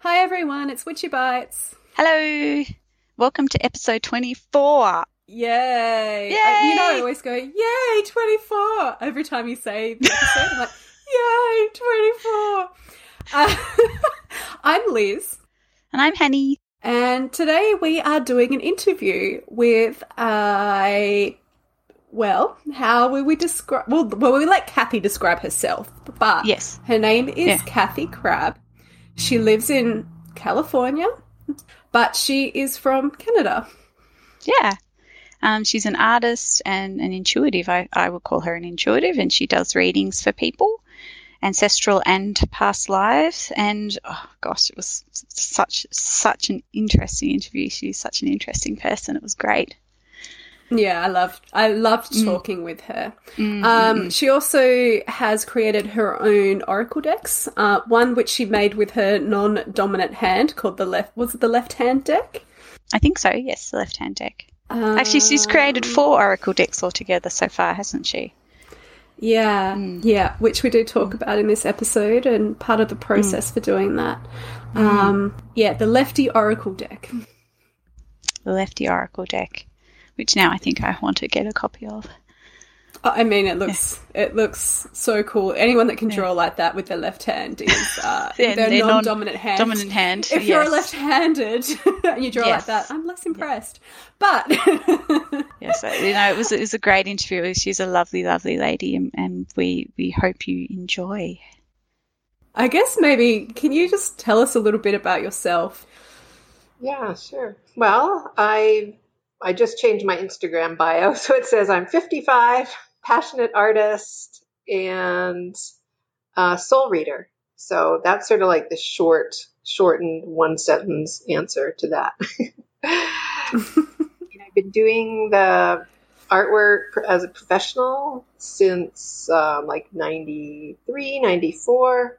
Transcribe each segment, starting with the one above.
Hi everyone, it's Witchy Bites. Hello. Welcome to episode 24. Yay! Yay! Uh, you know, I always go, "Yay, 24!" every time you say the episode. I'm like, "Yay, 24!" Uh, I'm Liz, And I'm Hanny. and today we are doing an interview with a. Well, how will we describe? Well, well, we let Kathy describe herself, but Yes. her name is Yeah. Kathy Crabbe. She lives in California, but she is from Canada. Yeah. Um, she's an artist and an intuitive. I, I would call her an intuitive, and she does readings for people, ancestral and past lives. And oh gosh, it was such such an interesting interview. She's such an interesting person. It was great. Yeah, I loved I loved Mm. talking with her. Um, she also has created her own oracle decks. Uh, one which she made with her non-dominant hand, called the left. Was it the left hand deck? I think so. Yes, the left hand deck. Actually, she's created four oracle decks altogether so far, hasn't she? Yeah, Mm. yeah, which we do talk about in this episode, and part of the Mm. process for doing that. Um, yeah, the lefty oracle deck. The lefty oracle deck, which now I think I want to get a copy of. I mean, it looks it looks so cool. Anyone that can draw like that with their left hand is uh, Their- their, their non-dominant hand. Dominant hand. If you're yes. left-handed and you draw like that, I'm less impressed. But Yes, so, you know, it was it was a great interview. She's a lovely, lovely lady, and, and we we hope you enjoy. I guess maybe can you just tell us a little bit about yourself? Yeah, sure. Well, I I just changed my Instagram bio, so it says I'm 55, passionate artist, and soul reader. So that's sort of like the short, shortened one sentence answer to that. I've been doing the artwork as a professional since um, like 93, 94.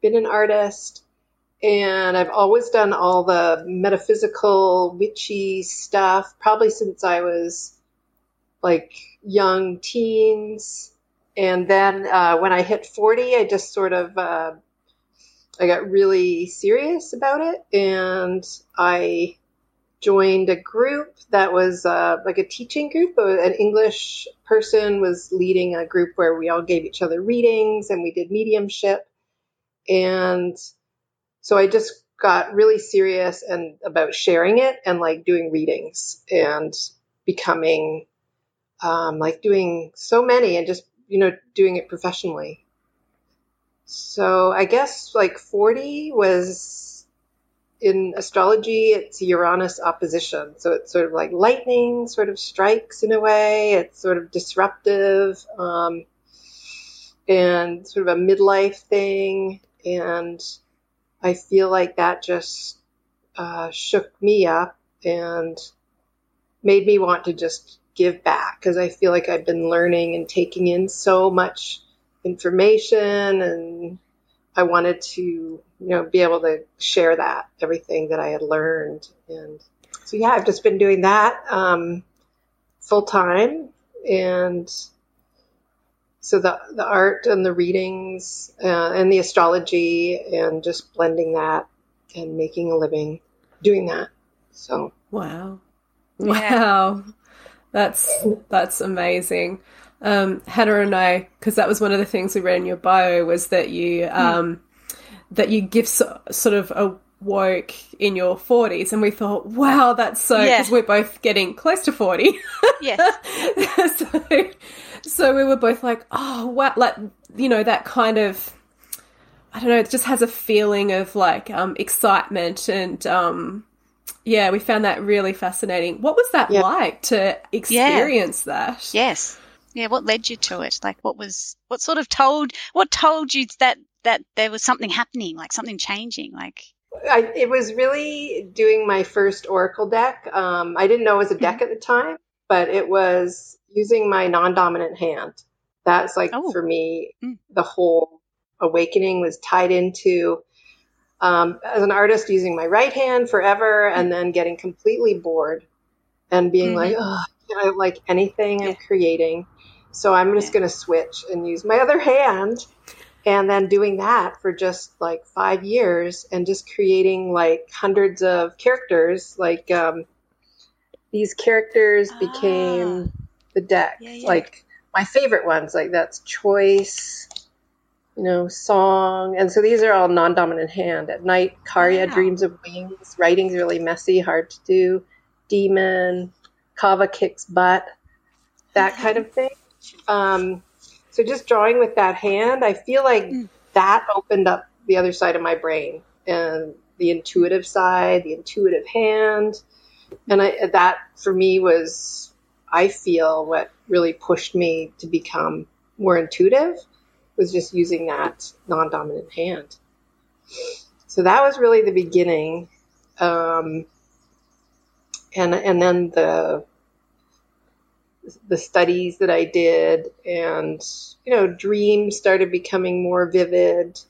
Been an artist and I've always done all the metaphysical, witchy stuff, probably since I was like young teens. And then uh, when I hit 40, I just sort of, uh, I got really serious about it. And I joined a group that was uh, like a teaching group. Uh, An English person was leading a group where we all gave each other readings and we did mediumship. And so I just got really serious and about sharing it and like doing readings and becoming um, like doing so many and just you know doing it professionally. So I guess like 40 was in astrology it's Uranus opposition. So it's sort of like lightning sort of strikes in a way. It's sort of disruptive um, and sort of a midlife thing and I feel like that just uh, shook me up and made me want to just give back because I feel like I've been learning and taking in so much information and I wanted to, you know, be able to share that, everything that I had learned. And so, yeah, I've just been doing that um, full time. And so the, the art and the readings uh, and the astrology and just blending that and making a living doing that. So, Wow, Yeah. wow, that's that's amazing. Um, Hannah and I, because that was one of the things we read in your bio, was that you um, that you give so, sort of awoke in your forties, and we thought, wow, that's so Yeah. because we're both getting close to forty. Yes. so, so we were both like, oh, wow, like, you know, that kind of, I don't know, it just has a feeling of like um, excitement and, um, yeah, we found that really fascinating. What was that Yeah. like to experience that? Yes. Yeah. What led you to it? Like, what was what sort of told what told you that that there was something happening, like something changing, like. I, it was really doing my first Oracle deck. Um, I didn't know it was a deck at the time, but it was using my non dominant hand. That's like Oh. for me, Mm. the whole awakening was tied into um, as an artist using my right hand forever and then getting completely bored and being Mhm. like, oh, I don't like anything I'm creating. So I'm just Yeah. going to switch and use my other hand. and then doing that for just like five years and just creating like hundreds of characters like um, these characters became Ah. The deck. Yeah, yeah. like my favorite ones like that's choice you know song. And so these are all non-dominant hand. At night karya Wow. dreams of wings. Writing's really messy hard to do. Demon. Kava kicks butt. That kind of thing. Um, so just drawing with that hand i feel like Mm. that opened up the other side of my brain and the intuitive side the intuitive hand. And I, that for me was i feel what really pushed me to become more intuitive was just using that non-dominant hand. So that was really the beginning um, and and then the the studies that I did, and you know, dreams started becoming more vivid,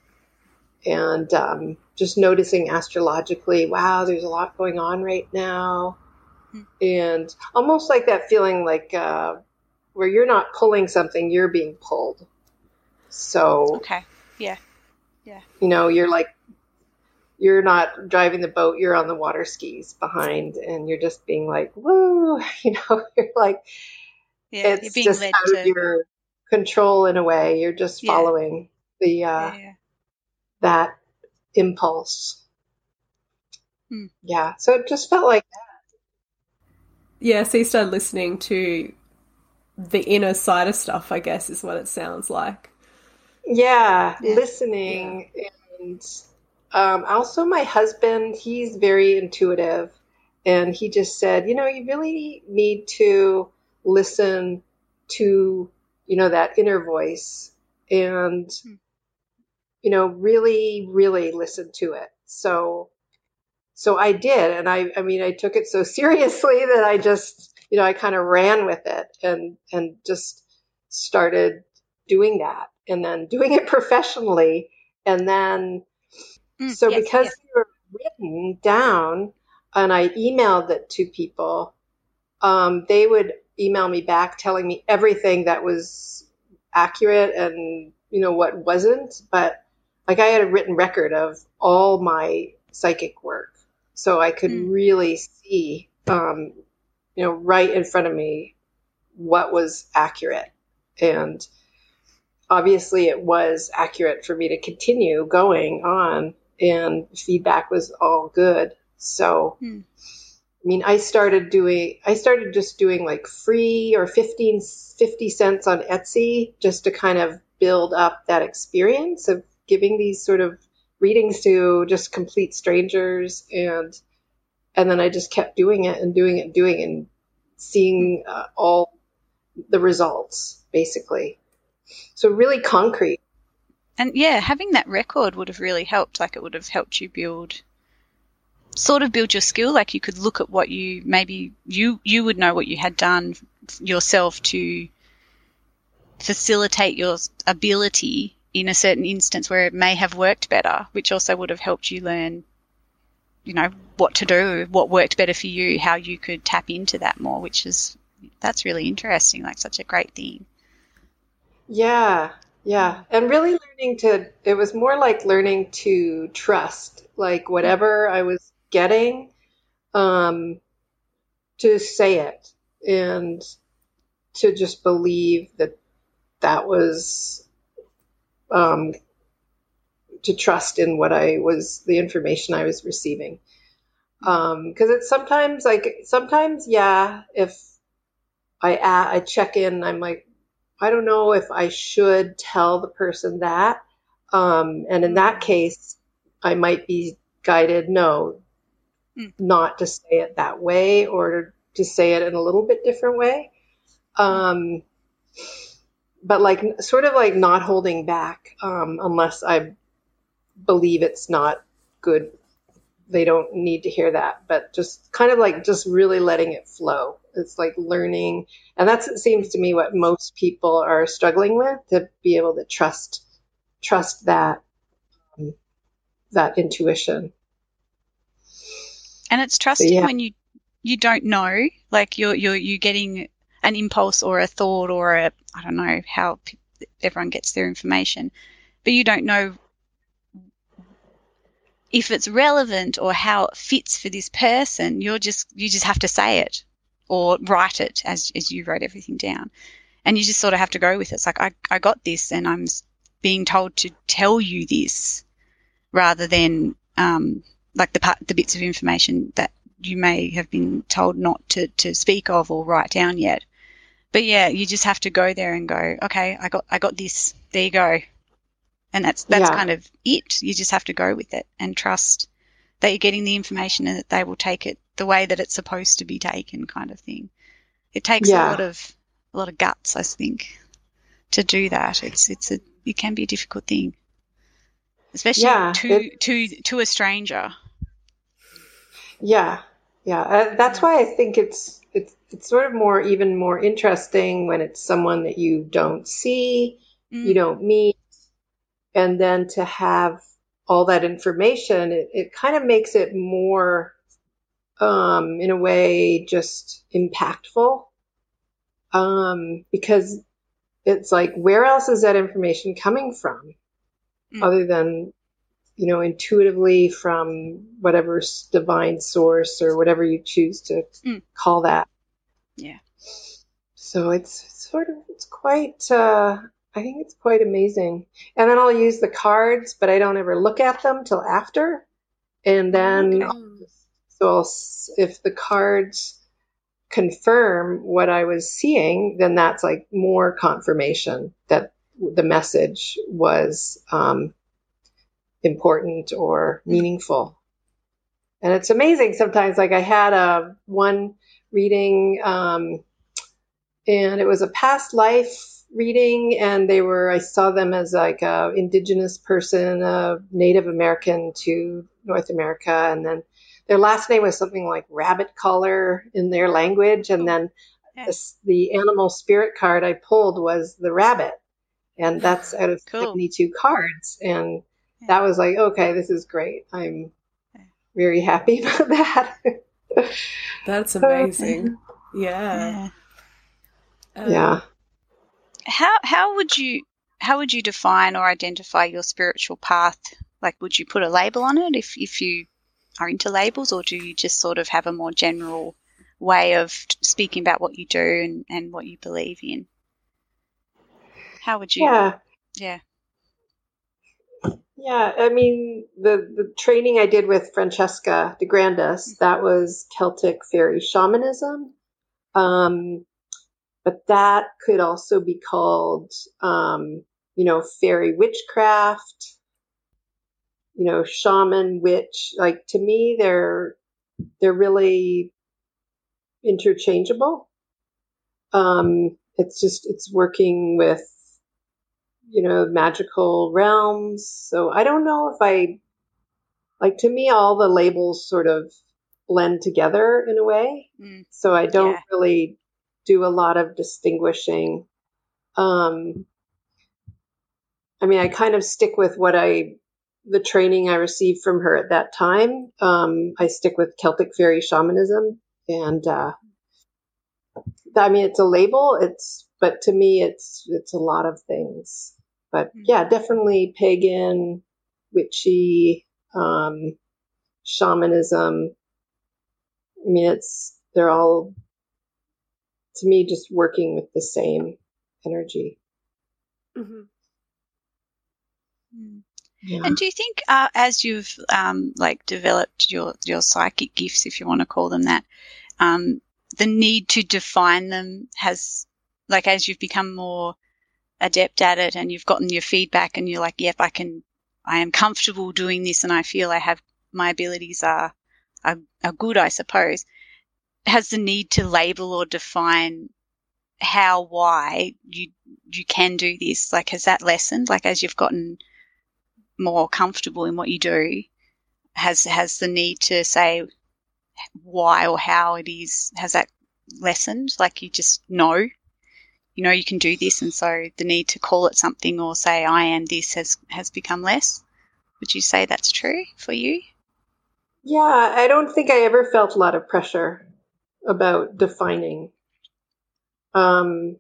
and um, just noticing astrologically, wow, there's a lot going on right now, Hmm. and almost like that feeling like uh, where you're not pulling something, you're being pulled. So Okay. Yeah, yeah. You know, you're like you're not driving the boat, you're on the water skis behind, and you're just being like, woo, you know, you're like Yeah. it's you're being just led out to. of your control in a way. You're just Yeah. following the uh, yeah, yeah. that impulse. Hmm. Yeah, so it just felt like Yeah, so you started listening to the inner side of stuff, I guess, is what it sounds like. yeah, Yeah. listening and um, also my husband. He's very intuitive, and he just said, you know, you really need to listen to you know that inner voice and Hmm. you know really really listen to it so so i did and i i mean i took it so seriously that i just you know i kind of ran with it and and just started doing that and then doing it professionally and then Mm, so yes, because yes. they were written down and I emailed it to people, um, they would email me back telling me everything that was accurate and you know what wasn't. But like I had a written record of all my psychic work, so I could Mm. really see, um, you know, right in front of me what was accurate and obviously it was accurate for me to continue going on and feedback was all good so Hmm. i mean i started doing i started just doing like free or 15 50 cents on etsy just to kind of build up that experience of giving these sort of readings to just complete strangers and and then i just kept doing it and doing it and doing it and seeing uh, all the results basically so really concrete And yeah, having that record would have really helped. Like it would have helped you build, sort of build your skill. Like you could look at what you maybe you you would know what you had done yourself to facilitate your ability in a certain instance where it may have worked better, which also would have helped you learn, you know, what to do, what worked better for you, how you could tap into that more. Which is that's really interesting. Like such a great thing. Yeah, yeah. And really learning to, it was more like learning to trust, like whatever I was getting, um, to say it and to just believe that that was, um, to trust in what I was, the information I was receiving. Um, cause it's sometimes like, sometimes, yeah, if I I check in, I'm like, I don't know if I should tell the person that. Um, and in that case, I might be guided, no, Mm. not to say it that way or to say it in a little bit different way. Um, but like, sort of like not holding back, um, unless I believe it's not good. They don't need to hear that, but just kind of like just really letting it flow. It's like learning and that's it seems to me what most people are struggling with to be able to trust trust that um, that intuition And it's trusting yeah. when you you don't know, like you're you're you getting an impulse or a thought or a I don't know how everyone gets their information, but but you don't know if it's relevant or how it fits for this person. You're just you just have to say it or write it as as you wrote everything down, and you just sort of have to go with it. It's like I I got this, and I'm being told to tell you this, rather than um, like the part, the bits of information that you may have been told not to, to speak of or write down yet. But yeah, you just have to go there and go, okay, I got I got this. There you go. And that's that's yeah. kind of it. You just have to go with it and trust that you're getting the information and that they will take it the way that it's supposed to be taken kind of thing. It takes yeah. a lot of a lot of guts, I think, to do that. It's it's a it can be a difficult thing. Especially yeah, to it, to to a stranger. Yeah, yeah. Uh, that's why I think it's it's it's sort of more even more interesting when it's someone that you don't see, mm. you don't meet, and then to have all that information, it, it kind of makes it more, um, in a way, just impactful. Um, because it's like, where else is that information coming from, mm. other than you know, intuitively from whatever divine source or whatever you choose to mm. call that. Yeah. So it's sort of, it's quite, uh, I think it's quite amazing. And then I'll use the cards, but I don't ever look at them till after. And then, okay. so I'll, if the cards confirm what I was seeing, then that's like more confirmation that the message was um, important or meaningful. And it's amazing sometimes. Like I had a one reading, um, and it was a past life reading, and they were I saw them as like a indigenous person, a Native American to North America, and then their last name was something like rabbit collar in their language, and then the, the animal spirit card I pulled was the rabbit, and that's out of cool. 72 cards, and that was like, okay, this is great. I'm very happy about that. That's amazing. Yeah. Yeah. Um, yeah. How how would you how would you define or identify your spiritual path? Like, would you put a label on it if if you are into labels, or do you just sort of have a more general way of speaking about what you do and, and what you believe in? How would you? Yeah. Yeah. Yeah, I mean the the training I did with Francesca de Grandis that was Celtic fairy shamanism, um, but that could also be called um, you know fairy witchcraft, you know shaman witch. Like to me, they're they're really interchangeable. Um, it's just it's working with you know, magical realms. So I don't know if I, like, to me, all the labels sort of blend together in a way. Mm. So I don't yeah. really do a lot of distinguishing. Um, I mean, I kind of stick with what I, the training I received from her at that time. Um, I stick with Celtic fairy shamanism. And, uh, I mean, it's a label. It's, but to me, it's, it's a lot of things. But mm-hmm. yeah, definitely pagan, witchy, um, shamanism. I mean, it's, they're all, to me, just working with the same energy. Mm-hmm. Mm. Yeah. And do you think, uh, as you've um, like developed your your psychic gifts, if you want to call them that, um, the need to define them has, like, as you've become more adept at it and you've gotten your feedback and you're like, yep, I can, I am comfortable doing this and I feel I have, my abilities are, are, are good, I suppose, has the need to label or define how, why you, you can do this? Like, has that lessened? Like, as you've gotten more comfortable in what you do, has, has the need to say why or how it is, has that lessened? Like, you just know you know you can do this and so the need to call it something or say I am this has has become less. Would you say that's true for you? Yeah, I don't think I ever felt a lot of pressure about defining. Um,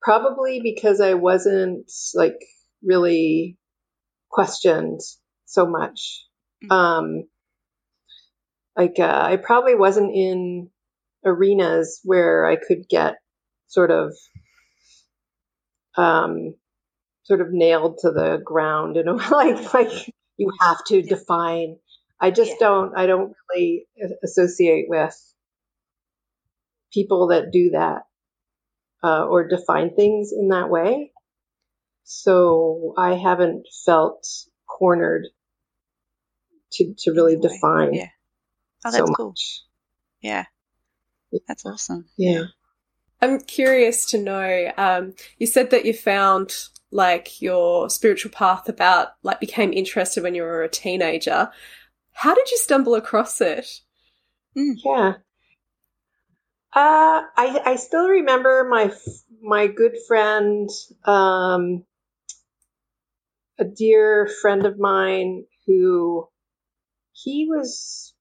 probably because I wasn't like really questioned so much. Mhm. Um, like uh, I probably wasn't in arenas where I could get sort of um, sort of nailed to the ground, you know, like like you have to define. I just Yeah. don't. I don't really associate with people that do that uh, or define things in that way. So I haven't felt cornered to to really define Yeah. Oh, so that's cool. Yeah. That's awesome. Yeah. I'm curious to know. Um, you said that you found like your spiritual path about like became interested when you were a teenager. How did you stumble across it? Yeah. Uh, I I still remember my my good friend, um, a dear friend of mine who he was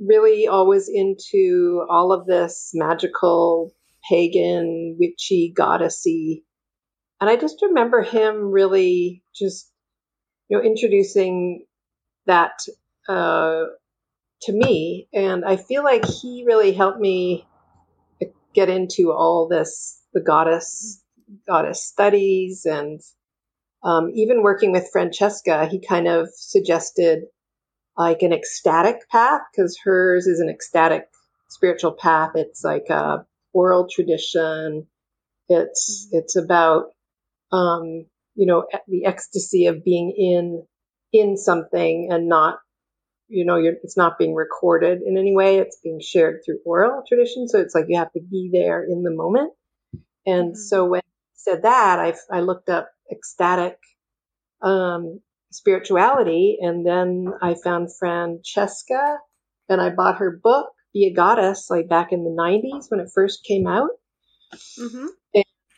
really always into all of this magical, pagan, witchy, goddessy, and I just remember him really just you know introducing that uh, to me, and I feel like he really helped me get into all this the goddess goddess studies. And um, even working with Francesca, he kind of suggested like an ecstatic path because hers is an ecstatic spiritual path. It's like a oral tradition. It's it's about um, you know the ecstasy of being in in something and not you know you're, it's not being recorded in any way. It's being shared through oral tradition. So it's like you have to be there in the moment. And Mhm. so when he said that, I I looked up ecstatic um, spirituality, and then I found Francesca, and I bought her book, Be a Goddess, like back in the '90s when it first came out. Mm-hmm.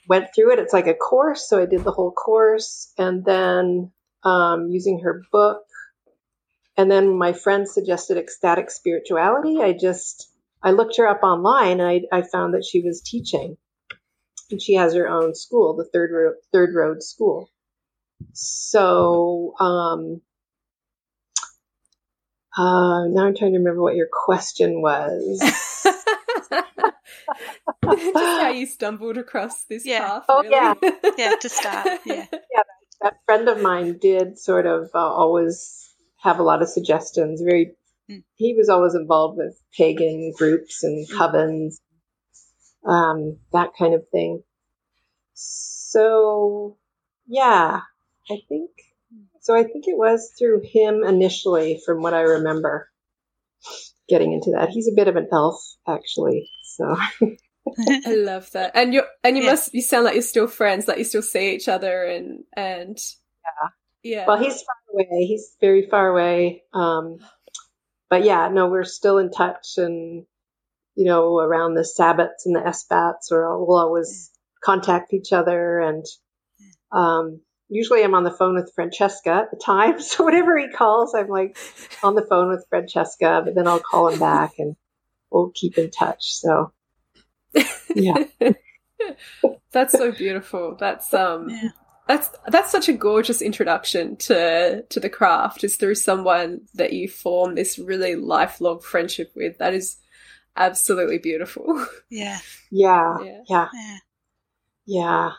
Went through it. It's like a course, so I did the whole course, and then um, using her book, and then my friend suggested ecstatic spirituality. I just I looked her up online, and I, I found that she was teaching, and she has her own school, the Third Road, Third Road School. So um, uh, now I'm trying to remember what your question was. Just how you stumbled across this Yeah. path. Oh, really. yeah. Yeah, to start. Yeah. that friend of mine did sort of uh, always have a lot of suggestions. Very, Mm. he was always involved with pagan groups and covens, um, that kind of thing. So, yeah, I think so. I think it was through him initially, from what I remember, getting into that. He's a bit of an elf, actually. So, I love that. And you and you Yeah. must you sound like you're still friends, like you still see each other and and yeah. Yeah. well, he's far away. He's very far away. Um, but yeah, no, we're still in touch, and you know, around the Sabbats and the Esbats, or we'll always contact each other. And um, usually, I'm on the phone with Francesca at the time, so whenever he calls, I'm like on the phone with Francesca. But then I'll call him back, and we'll keep in touch. So yeah, that's so beautiful. That's um Yeah. that's that's such a gorgeous introduction to to the craft is through someone that you form this really lifelong friendship with. That is absolutely beautiful. Yeah. yeah, Yeah. yeah. Yeah.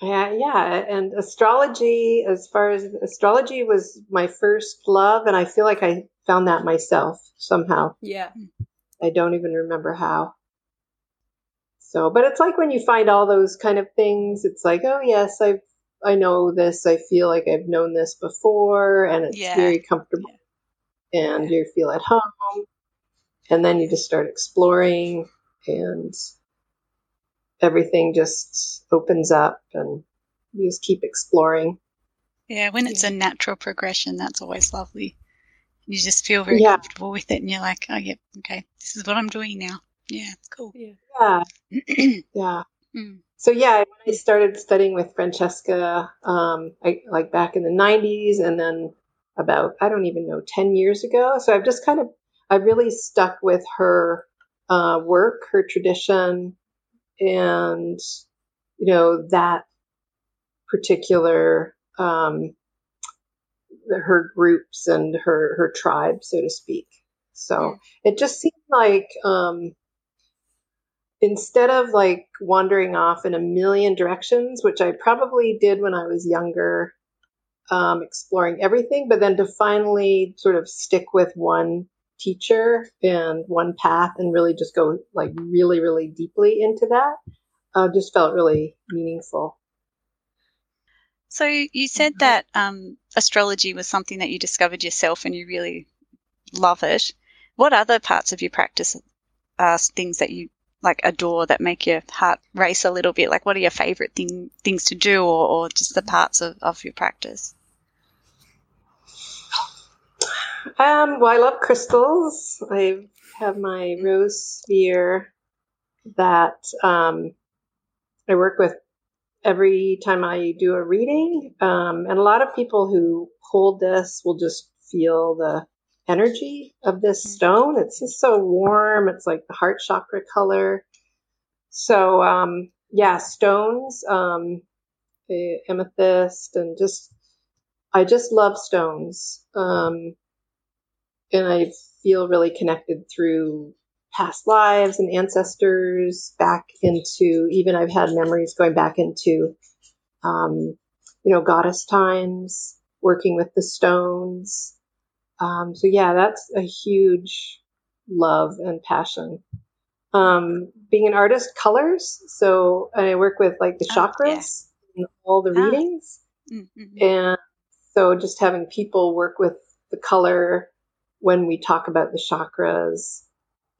Yeah. Yeah, yeah, and astrology, as far as astrology was my first love, and I feel like I found that myself somehow. yeah. I don't even remember how. So, but it's like when you find all those kind of things, it's like, oh yes, I I know this. I feel like I've known this before, and it's Yeah. very comfortable, and you feel at home, and then you just start exploring, and everything just opens up, and you just keep exploring. Yeah. When it's Yeah. a natural progression, that's always lovely. You just feel very Yeah. comfortable with it, and you're like, oh, yep, okay, this is what I'm doing now. Yeah, it's cool. Yeah, yeah. Mm. So yeah, when I started studying with Francesca, um, I, like back in the '90s, and then about I don't even know ten years ago. So I've just kind of I really stuck with her uh, work, her tradition, and you know that particular um, her groups and her her tribe, so to speak. So it just seemed like um, instead of like wandering off in a million directions, which I probably did when I was younger, um, exploring everything, but then to finally sort of stick with one teacher and one path and really just go like really, really deeply into that, uh, just felt really meaningful. So you said that um, astrology was something that you discovered yourself and you really love it. What other parts of your practice are things that you like adore that make your heart race a little bit? Like, what are your favorite thing, things to do, or, or just the parts of, of your practice? Um, well, I love crystals. I have my rose sphere that um, I work with every time I do a reading. Um, and a lot of people who hold this will just feel the energy of this stone. It's just so warm. It's like the heart chakra color. So, um, yeah, stones, um, the amethyst, and just, I just love stones. Um, and I feel really connected through past lives and ancestors back into even I've had memories going back into um, you know goddess times working with the stones. Um, so yeah that's a huge love and passion. Um, being an artist colors. So I work with like the Oh, chakras in all the Ah. readings. Mm-hmm. and so just having people work with the color when we talk about the chakras.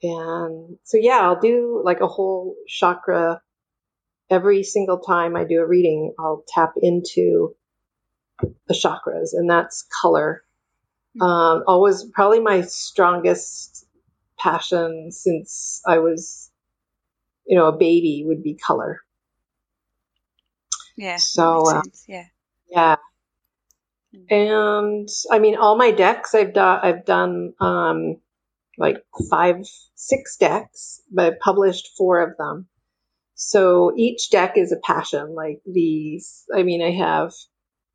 And so, yeah, I'll do like a whole chakra every single time I do a reading. I'll tap into the chakras, and that's color. Um, always probably my strongest passion since I was, you know, a baby would be color. Yeah. So, uh. Yeah. Yeah. And I mean, all my decks I've done, I've done, um, like five, six decks, but I've published four of them. So each deck is a passion. Like these, I mean, I have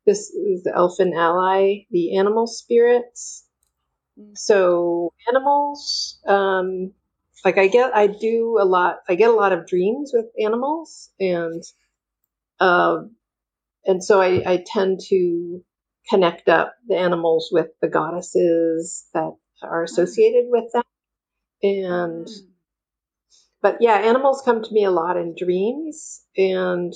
this is the Elfin Ally, the animal spirits. So animals, um, like I get, I do a lot, I get a lot of dreams with animals and, um, and so I, I tend to connect up the animals with the goddesses that are associated with them. And, Mm. but yeah, animals come to me a lot in dreams. And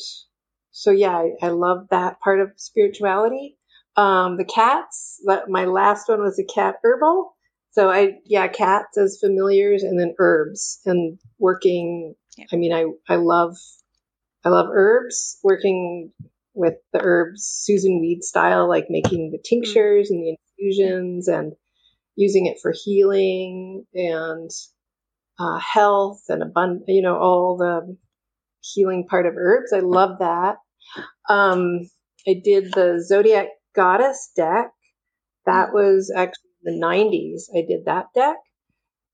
so, yeah, I, I love that part of spirituality. Um, the cats, my last one was a cat herbal. So I, yeah, cats as familiars and then herbs and working. Yep. I mean, I, I love, I love herbs working with the herbs Susun Weed style, like making the tinctures and the infusions and using it for healing and uh, health and abundance, you know, all the healing part of herbs. I love that. Um, I did the Zodiac Goddess deck. That was actually the 90s. I did that deck.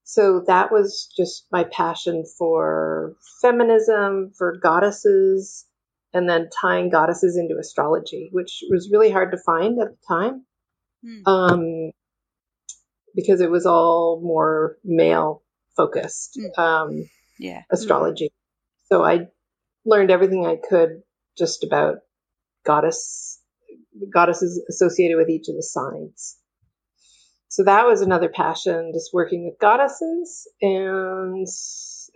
So that was just my passion for feminism, for goddesses, and then tying goddesses into astrology, which was really hard to find at the time Mm. um, because it was all more male focused Mm. um, Yeah. astrology. So I learned everything I could just about goddess goddesses associated with each of the signs. So that was another passion, just working with goddesses, and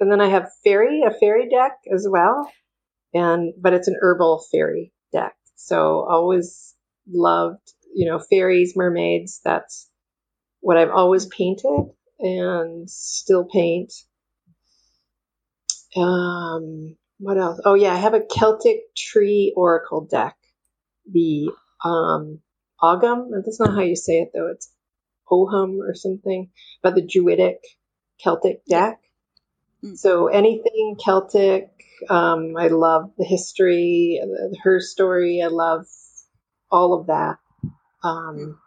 and then I have fairy, a fairy deck as well, and but it's an herbal fairy deck. So always loved, you know, fairies, mermaids. That's what I've always painted and still paint. Um, what else? Oh yeah, I have a Celtic tree oracle deck. The um, Ogham. That's not how you say it though. It's Oham or something. But the Druidic Celtic deck. Mm. So anything Celtic. Um, I love the history, uh, her story. I love all of that. Um,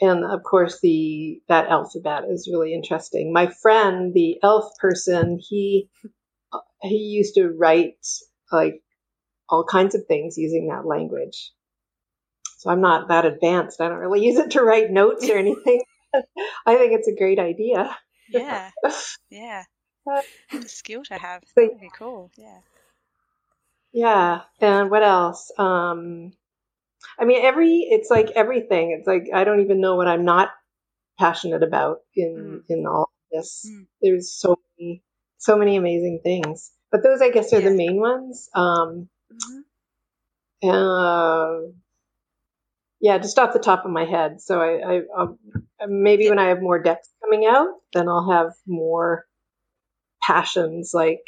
and of course the that alphabet is really interesting. My friend, the elf person, he he used to write like all kinds of things using that language. So I'm not that advanced. I don't really use it to write notes or anything. I think it's a great idea. Yeah. Yeah. It's a skill to have. That would be cool. Yeah. Yeah. And what else? Um, I mean, every, it's like everything. It's like, I don't even know what I'm not passionate about in, Mm. in all this. Mm. There's so many, so many amazing things. But those, I guess, are the main ones. Um, Mhm. uh, yeah, just off the top of my head. So I, I um, maybe when I have more decks coming out, then I'll have more passions. Like,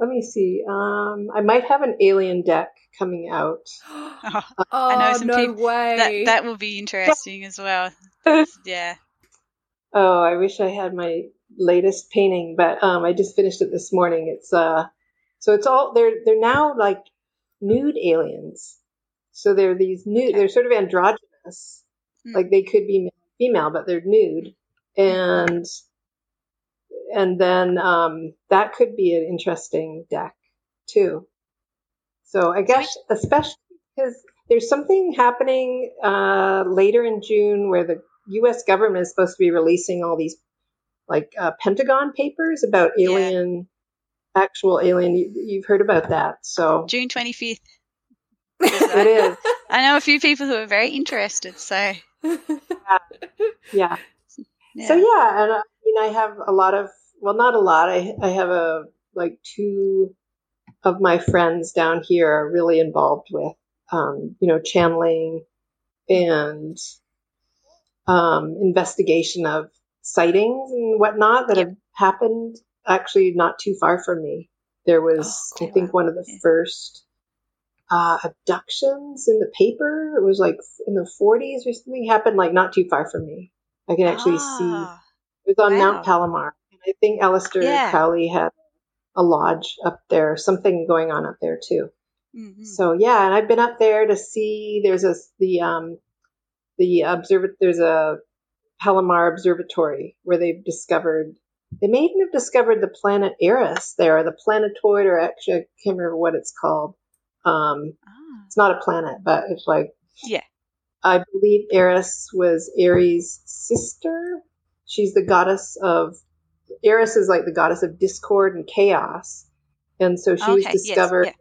let me see. Um, I might have an alien deck coming out. Oh, oh, know some no peop- way. that that will be interesting as well. Yeah. Oh, I wish I had my latest painting, but um, I just finished it this morning. It's uh, so it's all they're they're now like nude aliens. So they're these nude. Okay. They're sort of androgynous. Hmm. Like they could be male, female, but they're nude, and and then um, that could be an interesting deck too. So I guess especially because there's something happening uh, later in June where the U.S. government is supposed to be releasing all these like uh, Pentagon papers about Yeah. alien, actual alien. You, you've heard about that, so June 25th. It is. I know a few people who are very interested, so Yeah. yeah. So yeah, and I mean, I have a lot of well, not a lot. I I have a like two of my friends down here are really involved with um, you know channeling and um, investigation of sightings and whatnot that Yep. have happened. Actually, not too far from me, there was Oh, I think one of the Yeah. first uh, abductions in the paper. It was like in the 40s or something. Happened like not too far from me. I can actually see Ah, it was on Wow. Mount Palomar. And I think Aleister Yeah. Crowley had a lodge up there, something going on up there too. mhm. So yeah, and I've been up there to see. There's a the um the observ There's a Palomar Observatory where they've discovered. They may even have discovered the planet Eris there, or the planetoid, or actually I can't remember what it's called. Um, Ah, it's not a planet, but it's like yeah. I believe Eris was Ares' sister. She's the goddess of Eris is like the goddess of discord and chaos, and so she was Okay, yes, discovered. yeah.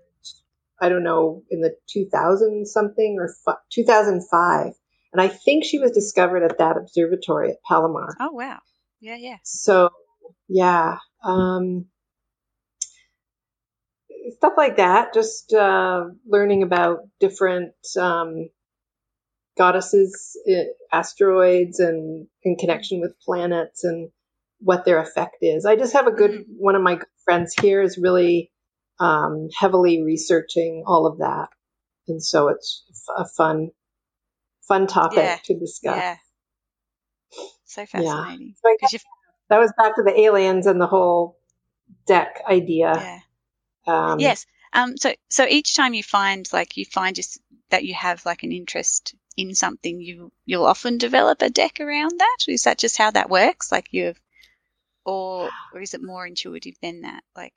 I don't know in the 2000 something or fi- 2005, and I think she was discovered at that observatory at Palomar. Oh wow. Yeah, yeah. So yeah, um, stuff like that. Just uh, learning about different um, goddesses, asteroids, and in connection with planets and what their effect is. I just have a good Mhm. one of my friends here is really um, heavily researching all of that, and so it's a fun, fun topic Yeah, to discuss. Yeah. So fascinating. So 'Cause you've- That was back to the aliens and the whole deck idea. yeah. Um, yes. Um. So so each time you find like you find just that you have like an interest in something, you you'll often develop a deck around that. Is that just how that works? Like you've, or or is it more intuitive than that? Like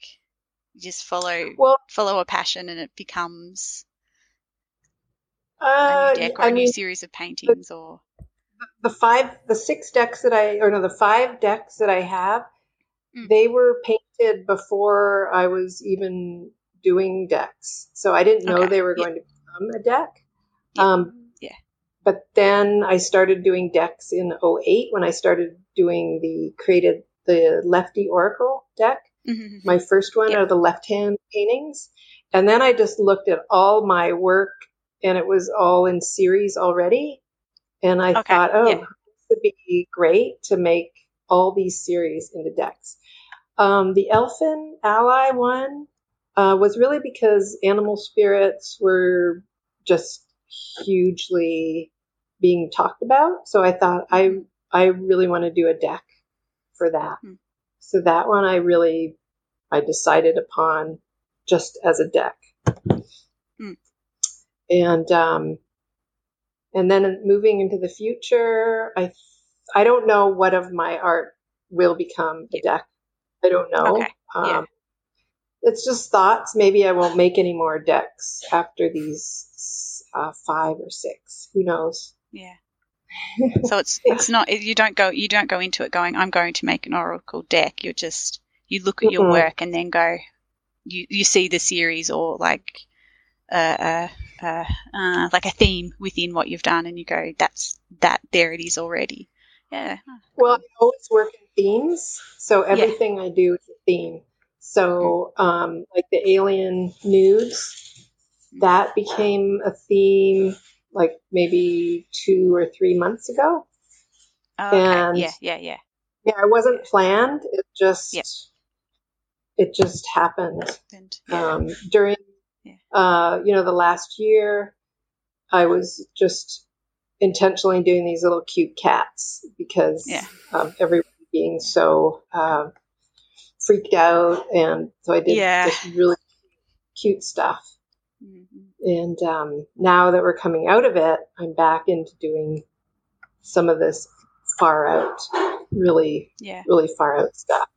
you just follow Well, follow a passion and it becomes a uh, new deck or I a new mean, series of paintings or the five, the six decks that I, or no, the five decks that I have, Mm. they were painted before I was even doing decks. So I didn't know Okay, they were yeah. going to become a deck. Yeah. Um, Yeah. But then I started doing decks in 08 when I started doing the, created the Lefty Oracle deck. Mhm. My first one Yeah. are the left hand paintings. And then I just looked at all my work and it was all in series already. And I Okay, thought, oh, yeah. this would be great to make all these series into decks. Um, the Elfin Ally one uh, was really because animal spirits were just hugely being talked about. So I thought I I really want to do a deck for that. Hmm. So that one I really I decided upon just as a deck. Hmm. And um, and then moving into the future, I I don't know what of my art will become a deck. I don't know. Okay, Um, yeah. It's just thoughts. Maybe I won't make any more decks after these uh, five or six. Who knows? Yeah. so it's it's not you don't go you don't go into it going I'm going to make an oracle deck. You're just you look at your Mhm. work and then go you you see the series or like uh, uh, uh, uh, like a theme within what you've done and you go that's that there it is already. Yeah. Well, I always work in themes, so everything I do is a theme. So, um, like the alien nudes, that became a theme like maybe two or three months ago. Oh, okay. And- yeah, yeah, yeah. Yeah, it wasn't planned. It just it just happened. Yeah. Um, during Yeah. uh, you know the last year, I was just intentionally doing these little cute cats because Yeah. um, everybody being so uh, freaked out, and so I did Yeah. this really cute stuff. Mhm. And um, now that we're coming out of it, I'm back into doing some of this far out, really, Yeah. really far out stuff.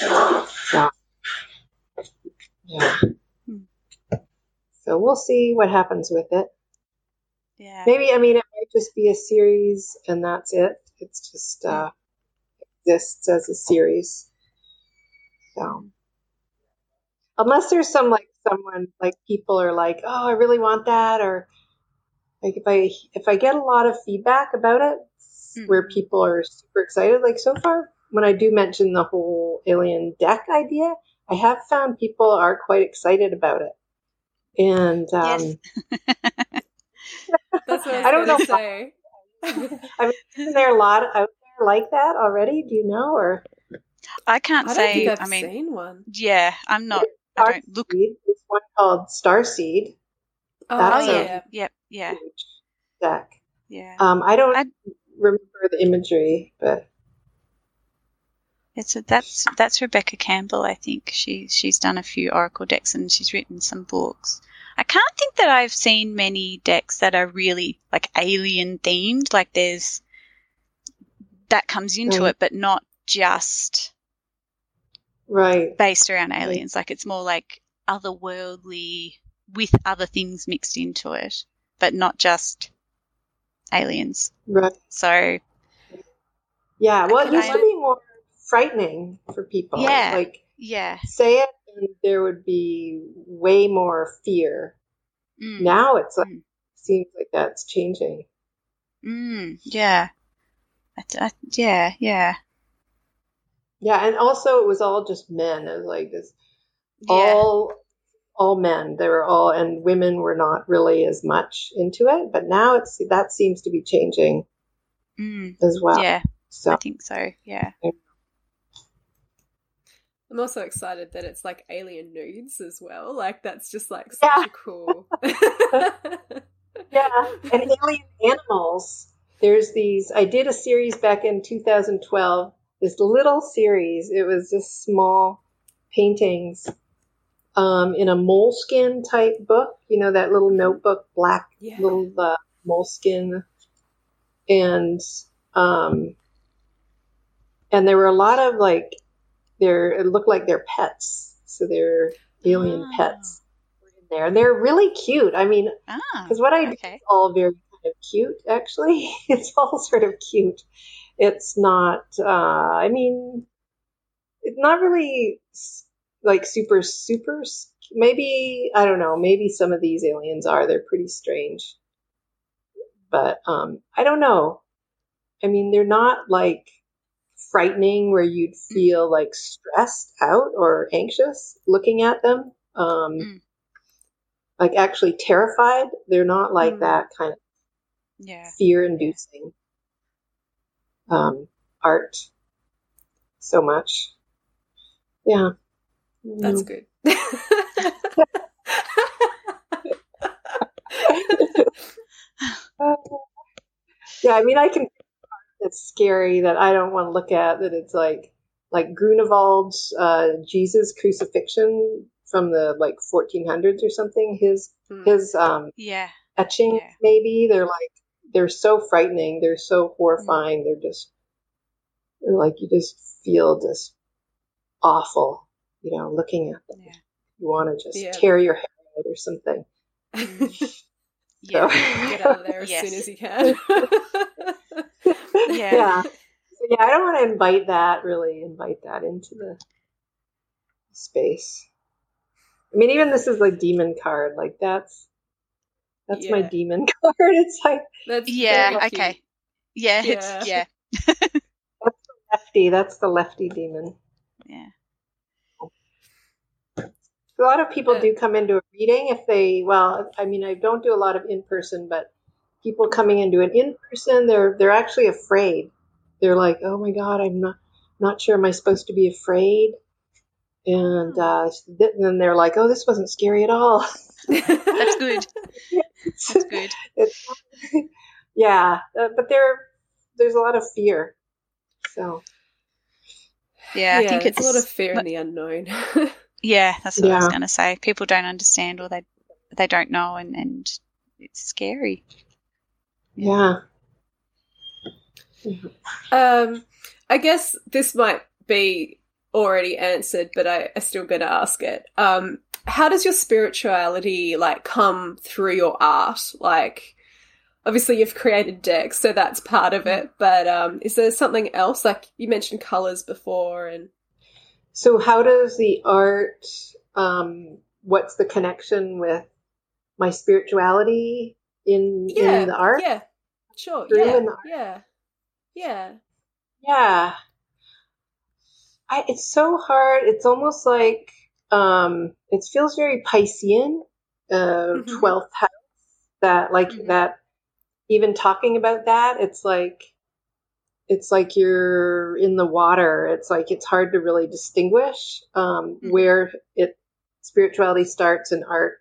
Yeah. Yeah. Hmm. So we'll see what happens with it. Yeah. Maybe, I mean, it might just be a series and that's it. It's just uh, exists as a series. So, unless there's some like someone like people are like, oh, I really want that, or like if I if I get a lot of feedback about it, where Mhm. people are super excited, like so far when I do mention the whole alien deck idea, I have found people are quite excited about it, and um, Yes. That's what I was I don't going know to say. isn't there a lot out there like that already? Do you know or? I can't I don't say think I've I mean seen one. yeah, I'm not I don't look Starseed. It's one called Starseed. Oh, That's Oh yeah. Yep, yeah. huge deck. Yeah. Um, I don't I- remember the imagery, but It's a, that's that's Rebecca Campbell. I think she she's done a few Oracle decks and she's written some books. I can't think that I've seen many decks that are really like alien themed. Like there's that comes into Right. it, but not just right. based around aliens. Like it's more like otherworldly with other things mixed into it, but not just aliens. Right. So Yeah. Well, it used I- to be more frightening for people. Yeah. Like yeah, say it, there would be way more fear. mm, Now it's like Mm. seems like that's changing. mm, yeah, I, I, yeah, yeah, Yeah, and also it was all just men. It was like this yeah. all all men. They were all and women were not really as much into it. But now it's that seems to be changing Mm, as well. yeah, So I think so. Yeah. I'm also excited that it's like alien nudes as well. Like that's just like such Yeah. a cool. yeah, and alien animals. There's these. I did a series back in 2012. This little series. It was just small paintings um, in a moleskin type book. You know that little notebook, black yeah. little uh, moleskin, and um, and there were a lot of like, they're it looked like they're pets. So they're alien Ah. pets in there, and they're really cute. I mean, Ah, because what I do is all very kind of cute, actually. it's all sort of cute. It's not, uh, I mean, it's not really like super, super, maybe, I don't know, maybe some of these aliens are. They're pretty strange. But um, I don't know. I mean, they're not like frightening where you'd feel like stressed out or anxious looking at them. Um, Mm. Like actually terrified. They're not like Mm. that kind of Yeah. fear inducing um, art so much. Yeah. That's good. Uh, yeah, I mean, I can. It's scary that I don't want to look at. That it's like like Grunewald's uh, Jesus crucifixion from the like 1400s or something. His Hmm. his um, Yeah. etchings Yeah. maybe they're like they're so frightening. They're so horrifying. They're just they're like you just feel just awful. You know, looking at them. Yeah. You want to just Yeah. tear your hair out or something. Yeah. So- Get out of there as Yes. soon as you can. Yeah. yeah. So, yeah, I don't want to invite that really invite that into the space. I mean, even this is like demon card. Like that's that's my demon card. It's like That's Yeah. very cute. Okay. Yeah. It's, Yeah. that's the lefty. That's the lefty demon. Yeah. A lot of people Uh, do come into a reading if they well, I mean, I don't do a lot of in person, but people coming into an in person, they're they're actually afraid. They're like, "Oh my god, I'm not not sure. Am I supposed to be afraid?" And uh, then they're like, "Oh, this wasn't scary at all." That's good. That's good. It's, yeah, uh, but there there's a lot of fear. So Yeah. I think it's it's a lot of fear in the unknown. Yeah, that's what I was going to say. People don't understand or they they don't know, and and it's scary. Yeah, Um, I guess this might be already answered, but I, I still going to ask it. Um, how does your spirituality like come through your art? Like, obviously you've created decks, so that's part of it. But um, is there something else? Like you mentioned colors before, and So how does the art? Um, what's the connection with my spirituality in yeah, in the art? yeah, sure, yeah, yeah, yeah, Yeah. I, it's so hard. It's almost like um, it feels very Piscean, uh, Mhm. 12th house. That like Mhm. that. Even talking about that, it's like it's like you're in the water. It's like it's hard to really distinguish um, Mhm. where it spirituality starts and art.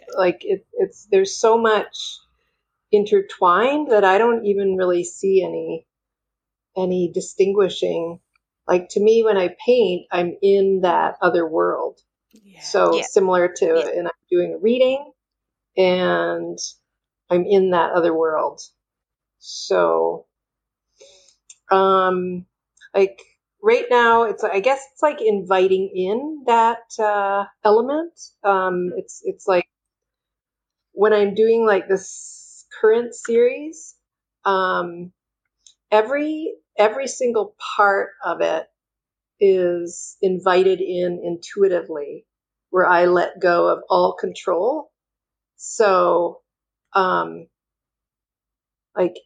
Yeah. Like it, it's there's so much intertwined that I don't even really see any any distinguishing. Like to me, when I paint, I'm in that other world. yeah. So Yeah. similar to, Yeah. and I'm doing a reading, and I'm in that other world. So, um, like right now, it's I guess it's like inviting in that uh, element. Um, it's it's like when I'm doing like this current series, um, every every single part of it is invited in intuitively where I let go of all control. So, um, like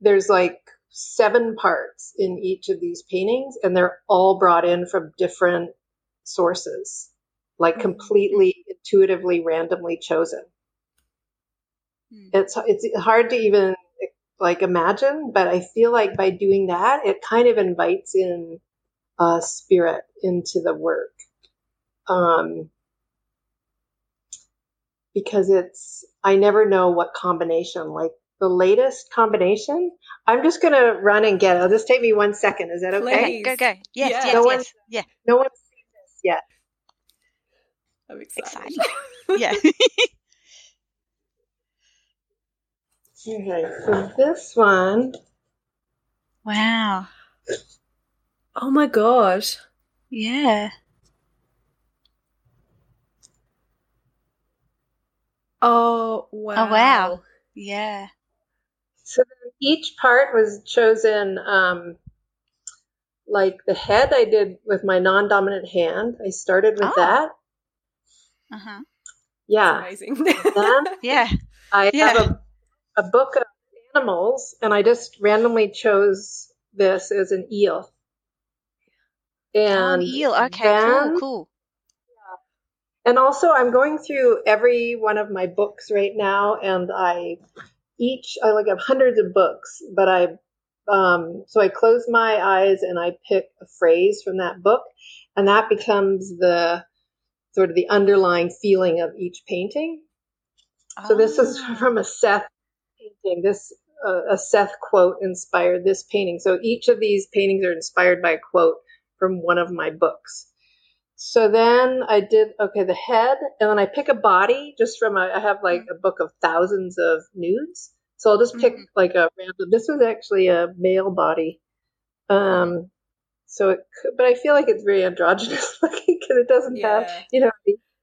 there's like seven parts in each of these paintings and they're all brought in from different sources, like Mhm. completely intuitively randomly chosen. Mm. It's, it's hard to even like imagine, but I feel like by doing that, it kind of invites in uh, spirit into the work. Um, because it's, I never know what combination, like the latest combination. I'm just going to run and get it. It'll just take me one second. Is that okay? Please. Go go. Yes, Yeah. yes, No yes. one- Yeah. No one's seen this yet. I'm excited. Exciting. Yeah. Okay, so this one, wow. oh my god. Yeah. Oh wow. Oh wow. Yeah. So each part was chosen, um, like the head I did with my non-dominant hand. I started with Oh. that. Uh huh. Yeah. Amazing. Yeah. I Yeah. have a, a book of animals, and I just randomly chose this as an eel. Oh, And an eel. Okay. then- cool. Cool. And also, I'm going through every one of my books right now, and I each I like have hundreds of books, but I um, so I close my eyes and I pick a phrase from that book, and that becomes the sort of the underlying feeling of each painting. So this is Ah. from a Seth painting. This uh, a Seth quote inspired this painting. So each of these paintings are inspired by a quote from one of my books. So then I did okay the head, and then I pick a body just from a, I have like a book of thousands of nudes. So I'll just pick Mhm. like a random. This was actually a male body. Um, so it, could, but I feel like it's very androgynous looking because it doesn't have you know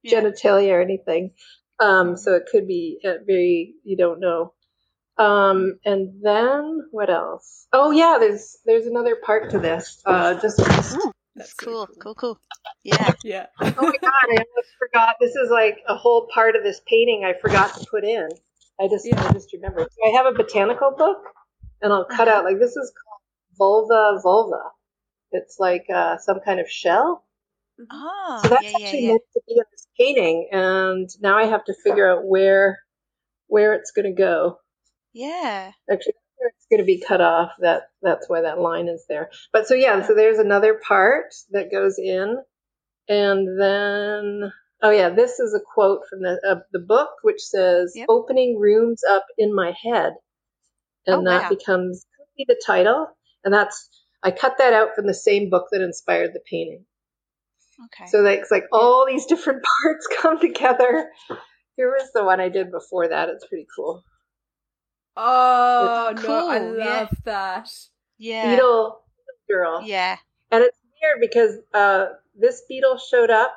Yeah. genitalia or anything. Um, so it could be uh, very, you don't know. Um, and then what else? Oh yeah, there's there's another part to this. Uh, just, just Ooh, That's cool, really cool, cool. Yeah. Yeah. oh my god, I almost forgot. This is like a whole part of this painting I forgot to put in. I just Yeah. I just remembered. So I have a botanical book, and I'll cut Uh-huh. out like this is called Volva volva. It's like uh, some kind of shell. Oh, So that's yeah, yeah, actually yeah. meant to be in this painting, and now I have to figure out where where it's going to go. Yeah. Actually, it's going to be cut off. That that's why that line is there. But so yeah, so there's another part that goes in, and then oh yeah, this is a quote from the uh, the book which says Yep. "opening rooms up in my head," and Oh, that wow. becomes the title, and that's I cut that out from the same book that inspired the painting. Okay. So it's like all these different parts come together. Here was the one I did before that. It's pretty cool. Oh, It's no, I cool, yeah. love that. yeah. Beetle girl. Yeah. And it's weird because uh, this beetle showed up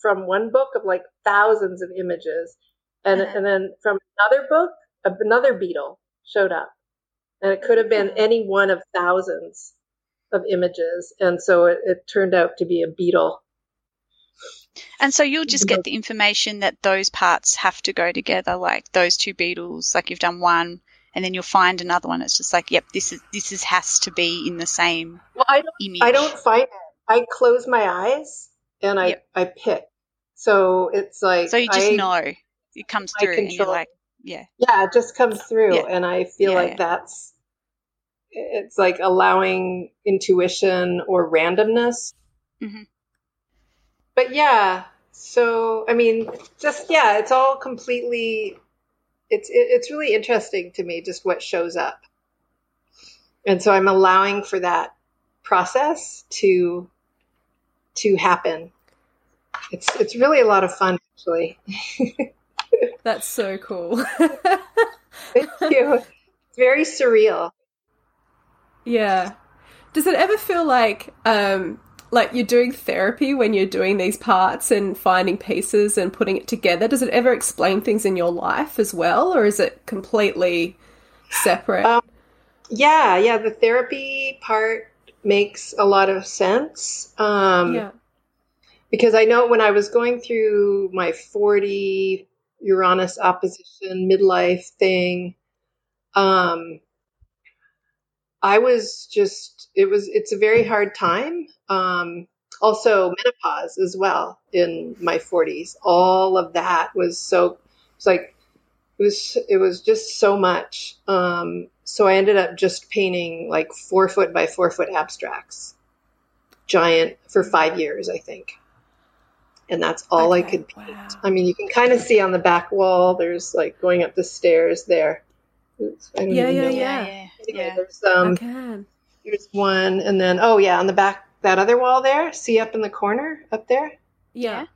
from one book of like thousands of images, and Uh-huh. and then from another book, another beetle showed up, and it could have been Oh. any one of thousands of images, and so it, it turned out to be a beetle. And so you'll just get the information that those parts have to go together, like those two beetles, like you've done one, and then you'll find another one. It's just like, yep, this is this is has to be in the same Well, I don't. image. I don't find it. I close my eyes and I Yep. I pick. So it's like So you just I, know it comes through, and you're like, yeah, Yeah, it just comes through, Yeah. and I feel Yeah, like yeah. that's it's like allowing intuition or randomness. Mhm. But yeah, so I mean, just yeah, it's all completely. It's it, it's really interesting to me just what shows up, and so I'm allowing for that process to to happen. It's it's really a lot of fun actually. That's so cool. Thank you. It's very surreal. yeah. Does it ever feel like um like you're doing therapy when you're doing these parts and finding pieces and putting it together? Does it ever explain things in your life as well or is it completely separate? Um, Yeah, yeah, the therapy part makes a lot of sense. Um, yeah. Because I know when I was going through my 40 Uranus opposition midlife thing, um, I was just, it was, it's a very hard time. Um, also menopause as well in my 40s. All of that was so, it's like, it was, it was just so much. Um, so I ended up just painting like four foot by four foot abstracts, giant for five years, I think. And that's all I could paint. wow. I mean, you can kind of see on the back wall, there's like going up the stairs there. Oops, I Yeah, yeah, yeah. yeah, Anyway, yeah. there's um, I can. there's one, and then oh yeah, on the back that other wall there. See up in the corner up there, Yeah.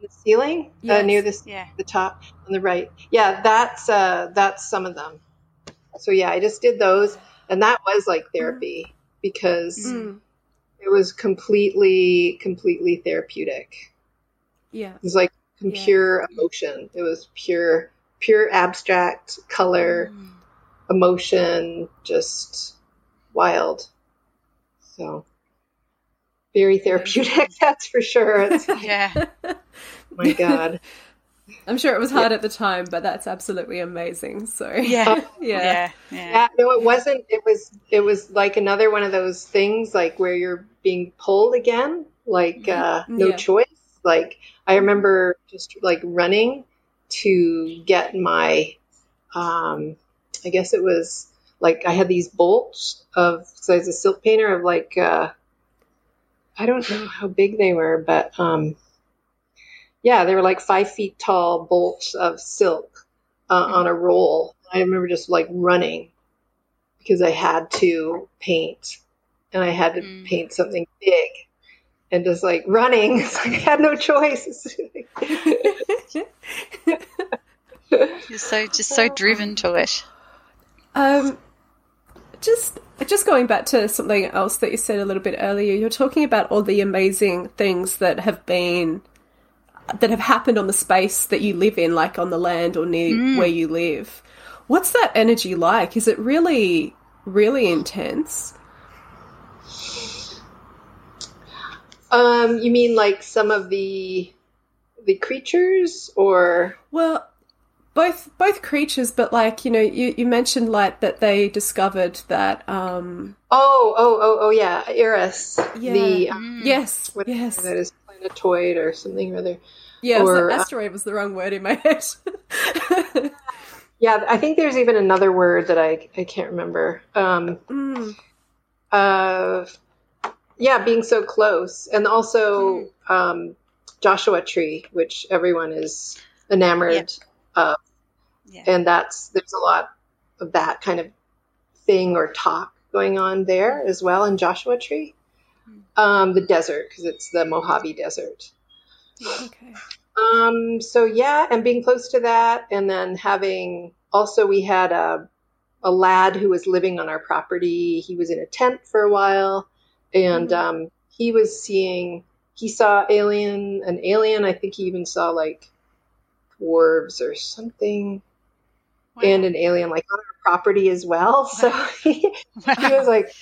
the ceiling uh, near this Yeah. the top on the right. Yeah, that's uh, that's some of them. So yeah, I just did those, and that was like therapy because Mm. it was completely completely therapeutic. Yeah. It was like Yeah. pure emotion. It was pure pure abstract color. Mm. emotion, just wild. So very therapeutic, that's for sure. It's, Yeah. my God. I'm sure it was hard at the time, but that's absolutely amazing. So Yeah. yeah. Yeah. Yeah, no, it wasn't. It was. It was like another one of those things, like where you're being pulled again, like uh, no Yeah. choice. Like I remember just like running to get my. Um, I guess it was like I had these bolts of. So I was a silk painter of like. Uh, I don't know how big they were, but um, yeah, they were like five feet tall bolts of silk uh, on a roll. I remember just like running because I had to paint and I had to Mm. paint something big and just like running. It's like I had no choice. You're so just so driven to it. Um, just just going back to something else that you said a little bit earlier, you're talking about all the amazing things that have been that have happened on the space that you live in, like on the land or near Mm. where you live. What's that energy like? Is it really, really intense? Um, you mean like some of the the creatures, or Well, both both creatures, but like you know, you, you mentioned like that they discovered that. um oh, oh, oh, oh, yeah, Eris, Yeah. the um, Mm. Yes, yes, that is planetoid or something or other. yeah. or, uh, asteroid was the wrong word in my head. Yeah, I think there's even another word that I I can't remember. Um, Mm, uh, yeah, being so close, and also um, Joshua Tree, which everyone is enamored of, Yeah. and that's there's a lot of that kind of thing or talk going on there as well in Joshua Tree. Um, the desert, because it's the Mojave Desert. okay. Um, so yeah, and being close to that, and then having also we had a a lad who was living on our property. He was in a tent for a while, and Mhm. um, he was seeing he saw alien an alien. I think he even saw like dwarves or something, Wow. and an alien like on our property as well. So he, he was like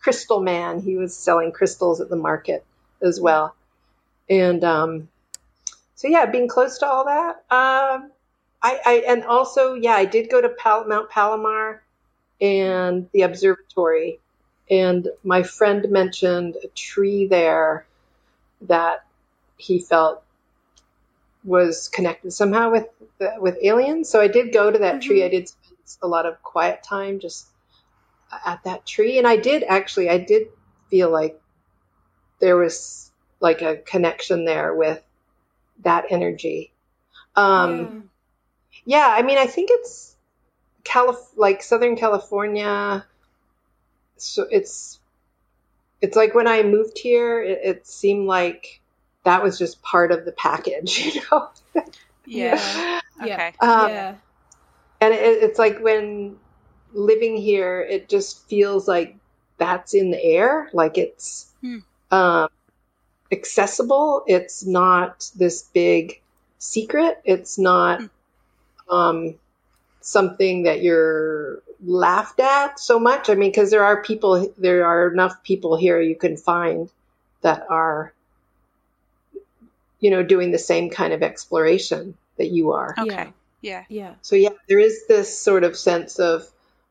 crystal man. He was selling crystals at the market as well. And um, so yeah, being close to all that. Um, I, I and also yeah, I did go to Pal- Mount Palomar and the observatory. And my friend mentioned a tree there that he felt was connected somehow with with aliens. So I did go to that tree. Mhm. I did spend a lot of quiet time just at that tree, and I did actually I did feel like there was like a connection there with that energy. Um, yeah, I mean, I think it's Calif- like Southern California. So it's it's like when I moved here, it, it seemed like that was just part of the package, you know. yeah. Yeah. Okay. Um, yeah. and it, it's like when living here, it just feels like that's in the air, like it's Hmm. um, accessible. It's not this big secret. It's not um, something that you're laughed at so much. I mean, because there are people, there are enough people here you can find that are, you know, doing the same kind of exploration that you are. Okay. Yeah. Yeah. So yeah, there is this sort of sense of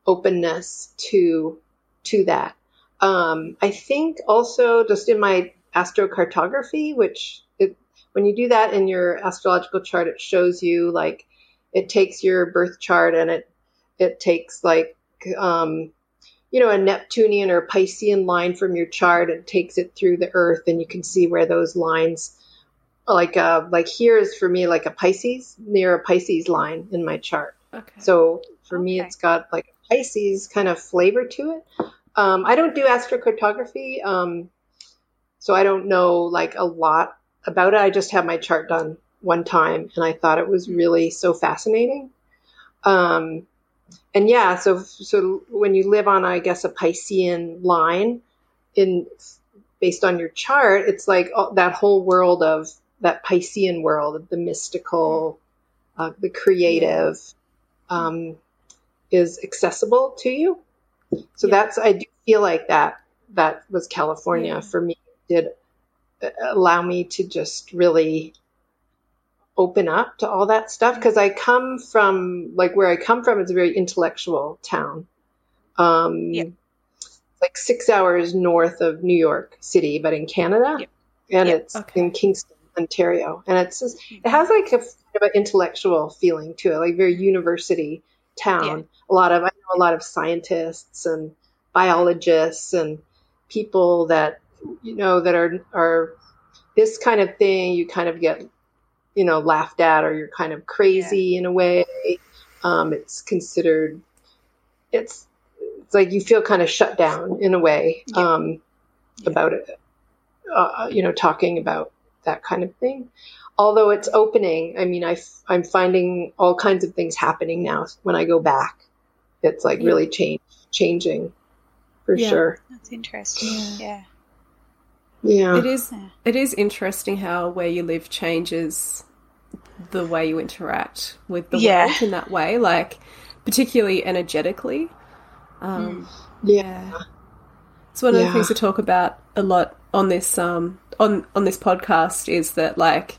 openness to to that. Um, I think also just in my astrocartography, which it, when you do that in your astrological chart, it shows you like it takes your birth chart and it it takes like um, you know a Neptunian or Piscean line from your chart and takes it through the Earth, and you can see where those lines like uh like here is for me like a Pisces near a Pisces line in my chart. Okay. So for me, it's got like a Pisces kind of flavor to it. Um, I don't do astrocartography, um, so I don't know like a lot about it. I just had my chart done one time, and I thought it was really so fascinating. Um, and yeah, so so when you live on, I guess, a Piscean line, in based on your chart, it's like oh, that whole world of that Piscean world of the mystical, uh, the creative, um, is accessible to you. So Yeah. that's I do feel like that that was California Yeah. for me. Did uh, allow me to just really open up to all that stuff because I come from like where I come from it's a very intellectual town. Um, Yeah. like six hours north of New York City, but in Canada, and it's Okay. in Kingston, Ontario, and it's just, it has like a kind of an intellectual feeling to it, like very university town. Yeah. A lot of I know a lot of scientists and biologists and people that you know that are are this kind of thing. You kind of get you know laughed at, or you're kind of crazy in a way. Um, it's considered it's it's like you feel kind of shut down in a way Yeah. um, Yeah. about it. Uh, you know, talking about that kind of thing. Although it's opening, I mean, I f- I'm finding all kinds of things happening now when I go back. It's like Yeah. really change, changing for Yeah. sure. That's interesting. Yeah. Yeah. Yeah. It is it is interesting how where you live changes the way you interact with the Yeah. world in that way, like particularly energetically. Um, Yeah. It's one of the things we talk about a lot on this um on on this podcast is that like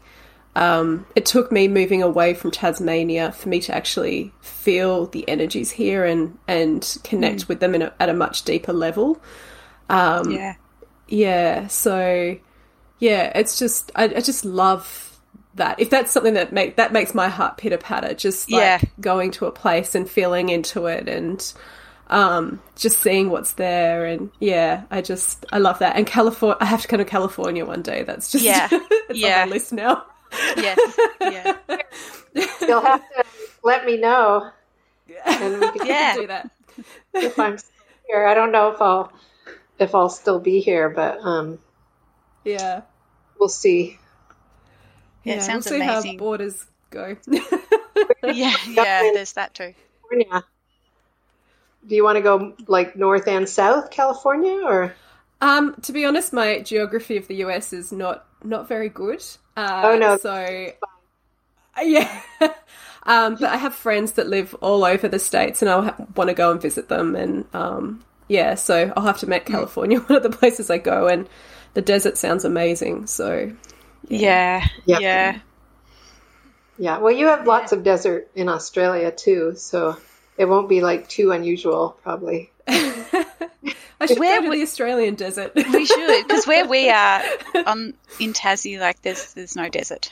um it took me moving away from Tasmania for me to actually feel the energies here and and connect with them in a, at a much deeper level. Um, yeah. yeah, so yeah, it's just I, I just love that. If that's something that make that makes my heart pitter patter, just like Yeah. going to a place and feeling into it and um just seeing what's there and yeah, I just I love that. And California I have to come to California one day. That's just Yeah. it's Yeah. on my list now. Yes. Yeah. You'll have to let me know and we can Yeah. do that. if I'm still here. I don't know if I'll if I'll still be here, but um, Yeah. we'll see. Yeah, it sounds we'll see how amazing. borders go. Yeah. Yeah. There's that too. California. Do you want to go like north and south California or? Um, to be honest, my geography of the US is not not very good. Uh, Oh, no. So yeah, um, but I have friends that live all over the states, and I ha- want to go and visit them. And um, yeah, so I'll have to make California one of the places I go. And the desert sounds amazing. So Yeah. Yeah. Yeah. Yeah, well, you have lots of desert in Australia too, so it won't be like too unusual, probably. I should Where go to would- the Australian desert. We should, because where we are on in Tassie, like there's there's no desert.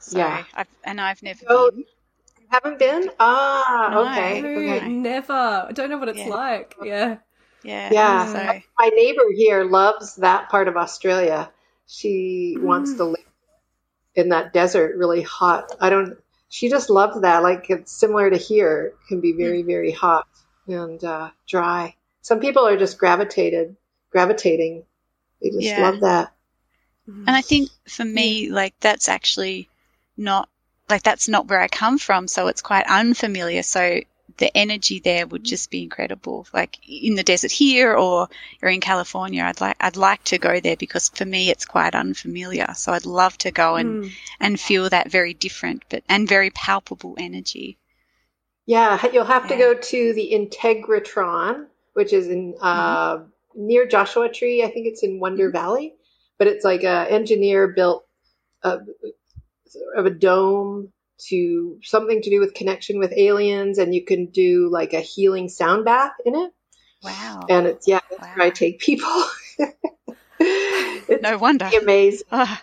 So Yeah. I've, and I've never Oh, been. You haven't been? Ah, No. okay. No, okay. never. I don't know what it's Yeah. like. Yeah. Yeah. Yeah. So My neighbor here loves that part of Australia. She wants to live in that desert, really hot. I don't. She just loves that. Like it's similar to here. It can be very, very hot and uh, dry. Some people are just gravitated, gravitating. They just Yeah. love that. And I think for me, like that's actually not like that's not where I come from, so it's quite unfamiliar. So the energy there would just be incredible. Like in the desert here or you're in California, I'd like I'd like to go there because for me it's quite unfamiliar. So I'd love to go and Mm. and feel that very different but and very palpable energy. Yeah, you'll have to go to the Integratron, which is in uh, near Joshua Tree. I think it's in Wonder Valley, but it's like a engineer built of a dome to something to do with connection with aliens, and you can do like a healing sound bath in it. Wow. And it's yeah, that's where I take people. it's No wonder. amazing. Ah,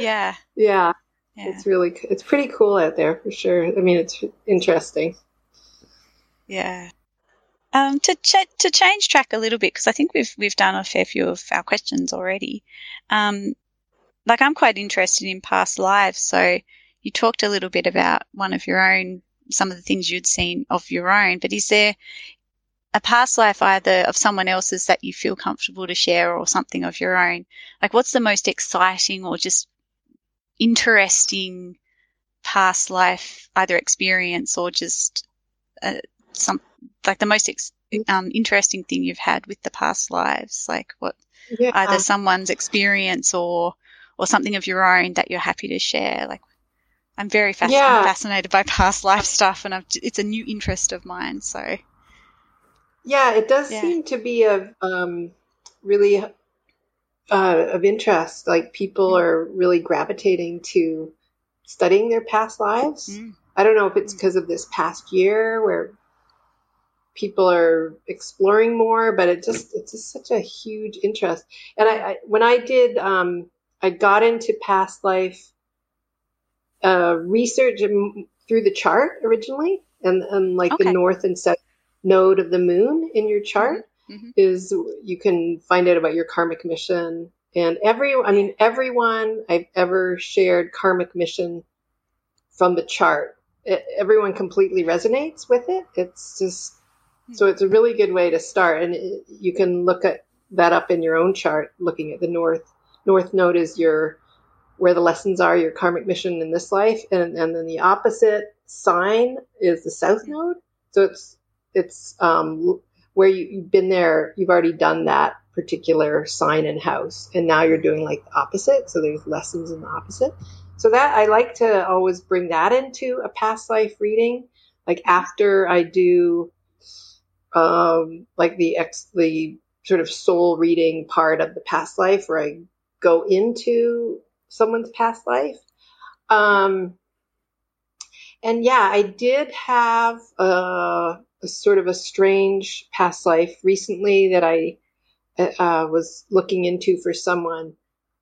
yeah. Yeah, Yeah. it's really it's pretty cool out there for sure. I mean, it's interesting. Yeah. Um, to ch- to change track a little bit because I think we've we've done a fair few of our questions already. Um, like I'm quite interested in past lives, so you talked a little bit about one of your own, some of the things you'd seen of your own. But is there a past life either of someone else's that you feel comfortable to share, or something of your own? Like, what's the most exciting or just interesting past life, either experience or just uh, some like the most ex- um, interesting thing you've had with the past lives, like what Yeah. either someone's experience or or something of your own that you're happy to share. Like I'm very fasc- Yeah. I'm fascinated by past life stuff, and I've, it's a new interest of mine. So Yeah, it does Yeah. seem to be of um, really uh, of interest. Like people are really gravitating to studying their past lives. Mm. I don't know if it's because of this past year where people are exploring more, but it just it's just such a huge interest. And I, I when I did, um, I got into past life uh, research through the chart originally, and, and like Okay. the north and south node of the moon in your chart Mhm. is you can find out about your karmic mission. And every, I mean, everyone I've ever shared karmic mission from the chart, e- everyone completely resonates with it. It's just, so it's a really good way to start. And it, you can look at that up in your own chart, looking at the north. North node is your, where the lessons are, your karmic mission in this life. And, and then the opposite sign is the south node. So it's, it's, um, where you, you've been there, you've already done that particular sign and house, and now you're doing like the opposite. So there's lessons in the opposite. So that I like to always bring that into a past life reading. Like after I do, um, like the ex the sort of soul reading part of the past life, where I go into someone's past life. Um, and yeah, I did have a, a, sort of a strange past life recently that I uh, was looking into for someone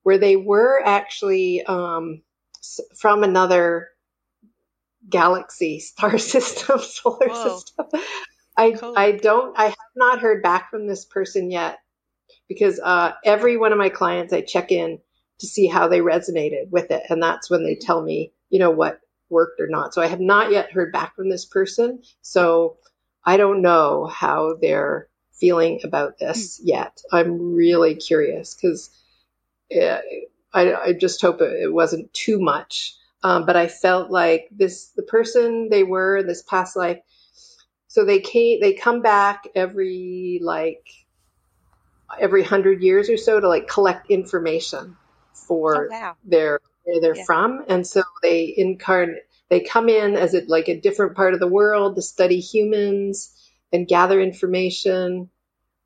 where they were actually um, from another galaxy, star system, solar Whoa. system. I cool. I don't I have not heard back from this person yet because uh, every one of my clients I check in to see how they resonated with it, and that's when they tell me you know what worked or not. So I have not yet heard back from this person. So I don't know how they're feeling about this hmm. yet. I'm really curious because uh, I, I, just hope it, wasn't too much. Um, but I felt like this, the person they were in this past life. So they came, they come back every like every hundred years or so to like collect information for oh, wow. their where they're yeah. from, and so they incarnate. They come in as a, like a different part of the world to study humans and gather information.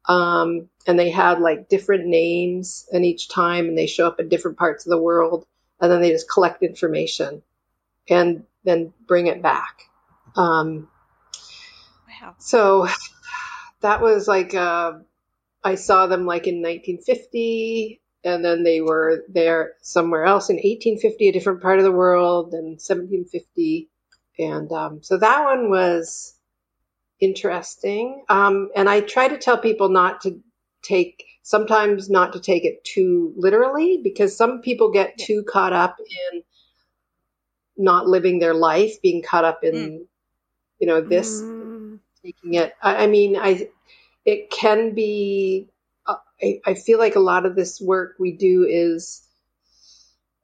Um, and they had like different names and each time, and they show up in different parts of the world, and then they just collect information and then bring it back. Um, wow. So that was like uh, I saw them like in 1950 and then they were there somewhere else in 1850, a different part of the world, and 1750. And um, so that one was interesting. Um, and I try to tell people not to take, sometimes not to take it too literally, because some people get yeah. too caught up in not living their life, being caught up in, mm. you know, this, mm. taking it. I, I mean, I, it can be I, I feel like a lot of this work we do is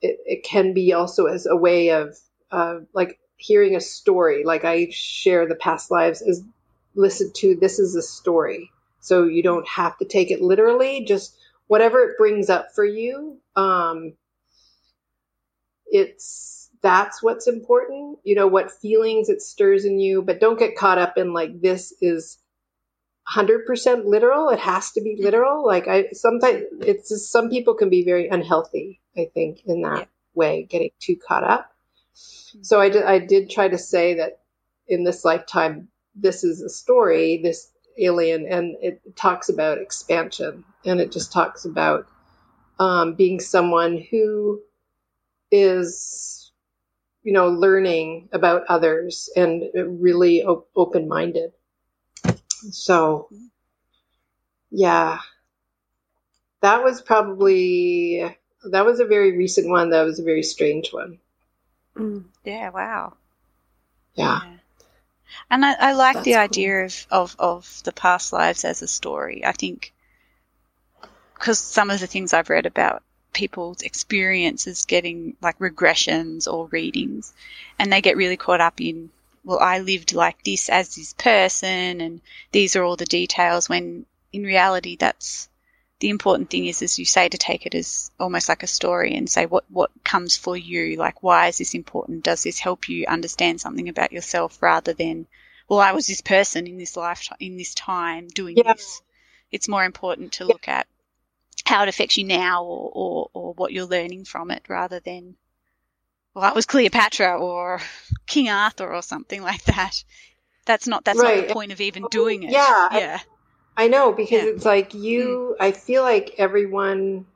it, it can be also as a way of uh, like hearing a story. Like I share the past lives as listen to this is a story. So you don't have to take it literally, just whatever it brings up for you. Um, it's that's what's important, you know, what feelings it stirs in you, but don't get caught up in like this is 100% literal. It has to be literal. Like I sometimes it's just, some people can be very unhealthy, I think, in that yeah. way, getting too caught up. So I did, I did try to say that in this lifetime, this is a story, this alien, and it talks about expansion and it just talks about um, being someone who is, you know, learning about others and really op- open minded. So, yeah, that was probably that was a very recent one. That was a very strange one. Mm. Yeah. Wow. Yeah. yeah. And I, I like That's the idea cool. of, of, of the past lives as a story. I think because some of the things I've read about people's experiences getting like regressions or readings, and they get really caught up in well, I lived like this as this person, and these are all the details. When in reality, that's the important thing is, as you say, to take it as almost like a story and say what what comes for you. Like, why is this important? Does this help you understand something about yourself rather than, well, I was this person in this life in this time doing yeah. this. It's more important to look at how it affects you now or, or, or what you're learning from it rather than well, I was Cleopatra or King Arthur or something like that. That's not that's right. not the point of even doing it. Yeah, yeah. I, I know because yeah. it's like you. Mm. I feel like everyone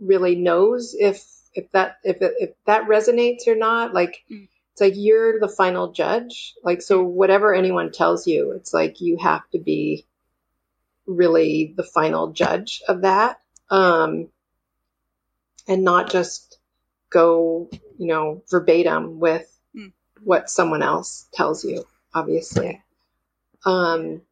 really knows if if that if if that resonates or not. Like mm. it's like you're the final judge. Like so, mm. whatever anyone tells you, it's like you have to be really the final judge of that, um, and not just go, you know, verbatim with mm. what someone else tells you, obviously. Um,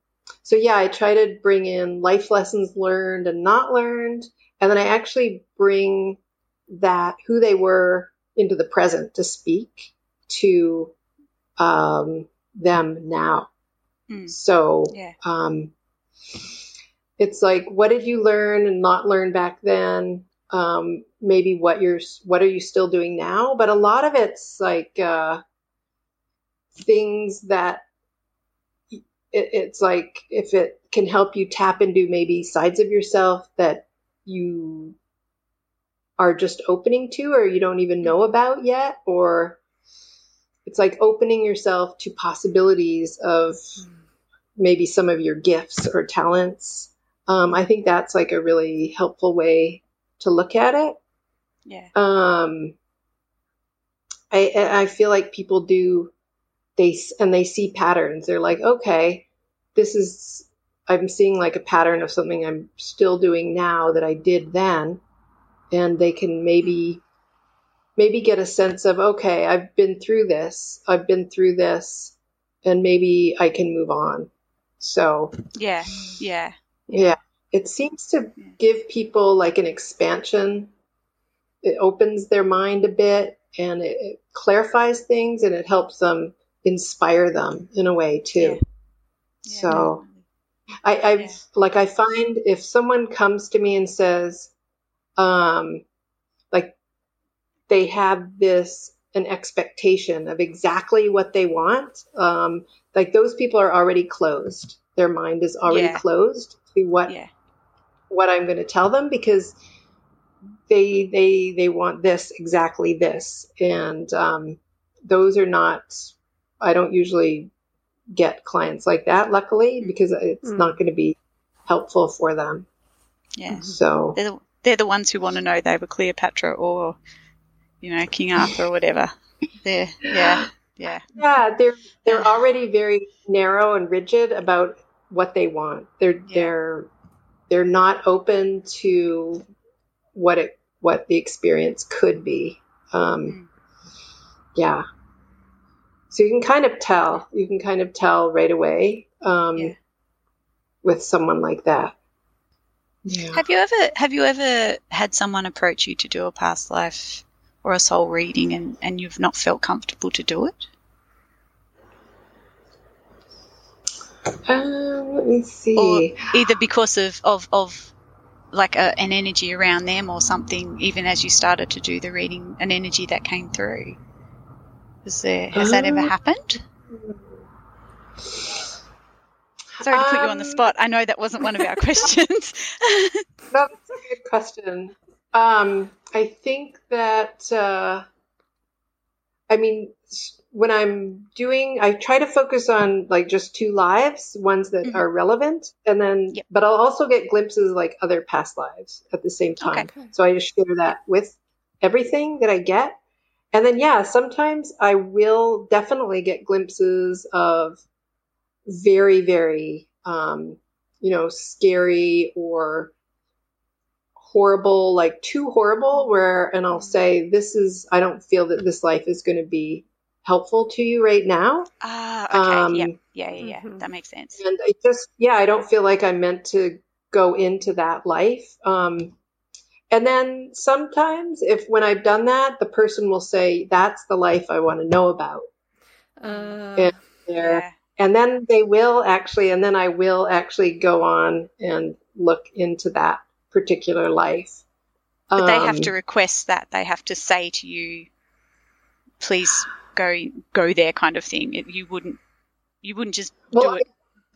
so yeah, I try to bring in life lessons learned and not learned. And then I actually bring that who they were into the present to speak to um, them now. Mm. So, yeah. um, it's like what did you learn and not learn back then um, maybe what you're what are you still doing now? But a lot of it's like uh, things that it, it's like if it can help you tap into maybe sides of yourself that you are just opening to or you don't even know about yet or it's like opening yourself to possibilities of maybe some of your gifts or talents. Um, i think that's like a really helpful way to look at it Yeah. um, I, I feel like people do they and they see patterns they're like okay this is i'm seeing like a pattern of something i'm still doing now that i did then and they can maybe maybe get a sense of okay i've been through this i've been through this and maybe i can move on so Yeah. Yeah. yeah it seems to give people like an expansion it opens their mind a bit and it, it clarifies things and it helps them inspire them in a way too Yeah. Yeah, so. I, I've Yeah. like I find if someone comes to me and says, um, like they have this an expectation of exactly what they want, um, like those people are already closed. Their mind is already Yeah. closed to what. What I'm going to tell them because they they they want this exactly this, and um, those are not. I don't usually get clients like that, luckily, because it's Mm. not going to be helpful for them. Yeah. So They're the, they're the ones who want to know they were Cleopatra or, you know, King Arthur or whatever. They're, yeah. Yeah. yeah, they're they're already very narrow and rigid about what they want. They're Yeah. they're they're not open to what it what the experience could be. Um, yeah. So you can kind of tell. You can kind of tell right away um, Yeah. with someone like that. Yeah. Have you ever have you ever had someone approach you to do a past life or a soul reading and, and you've not felt comfortable to do it? Um, let me Or either because of, of, of like a, an energy around them or something, even as you started to do the reading, an energy that came through? Is there has that ever Um, happened? Sorry to put you on the Um, spot. I know that wasn't one of our questions. That's a good question. Um, I think that, uh, I mean, when I'm doing, I try to focus on like just two lives, ones that Mhm. are relevant, and then, Yep. but I'll also get glimpses like other past lives at the same time. Okay. So I just share that with everything that I get. And then, yeah, sometimes I will definitely get glimpses of very, very, um, you know, scary or horrible, like too horrible, where, and I'll say, this is, I don't feel that this life is going to be helpful to you right now. ah, okay. Um, yeah. Yeah, yeah, yeah. Mhm. That makes sense. And I just, yeah, I don't feel like I'm meant to go into that life. Um, and then sometimes, if when I've done that, the person will say, "That's the life I want to know about." Uh, Yeah. There, Yeah. and then they will actually, and then I will actually go on and look into that particular life. But they have Um, to request that. They have to say to you, please go go there kind of thing. It, you wouldn't you wouldn't just Well, do it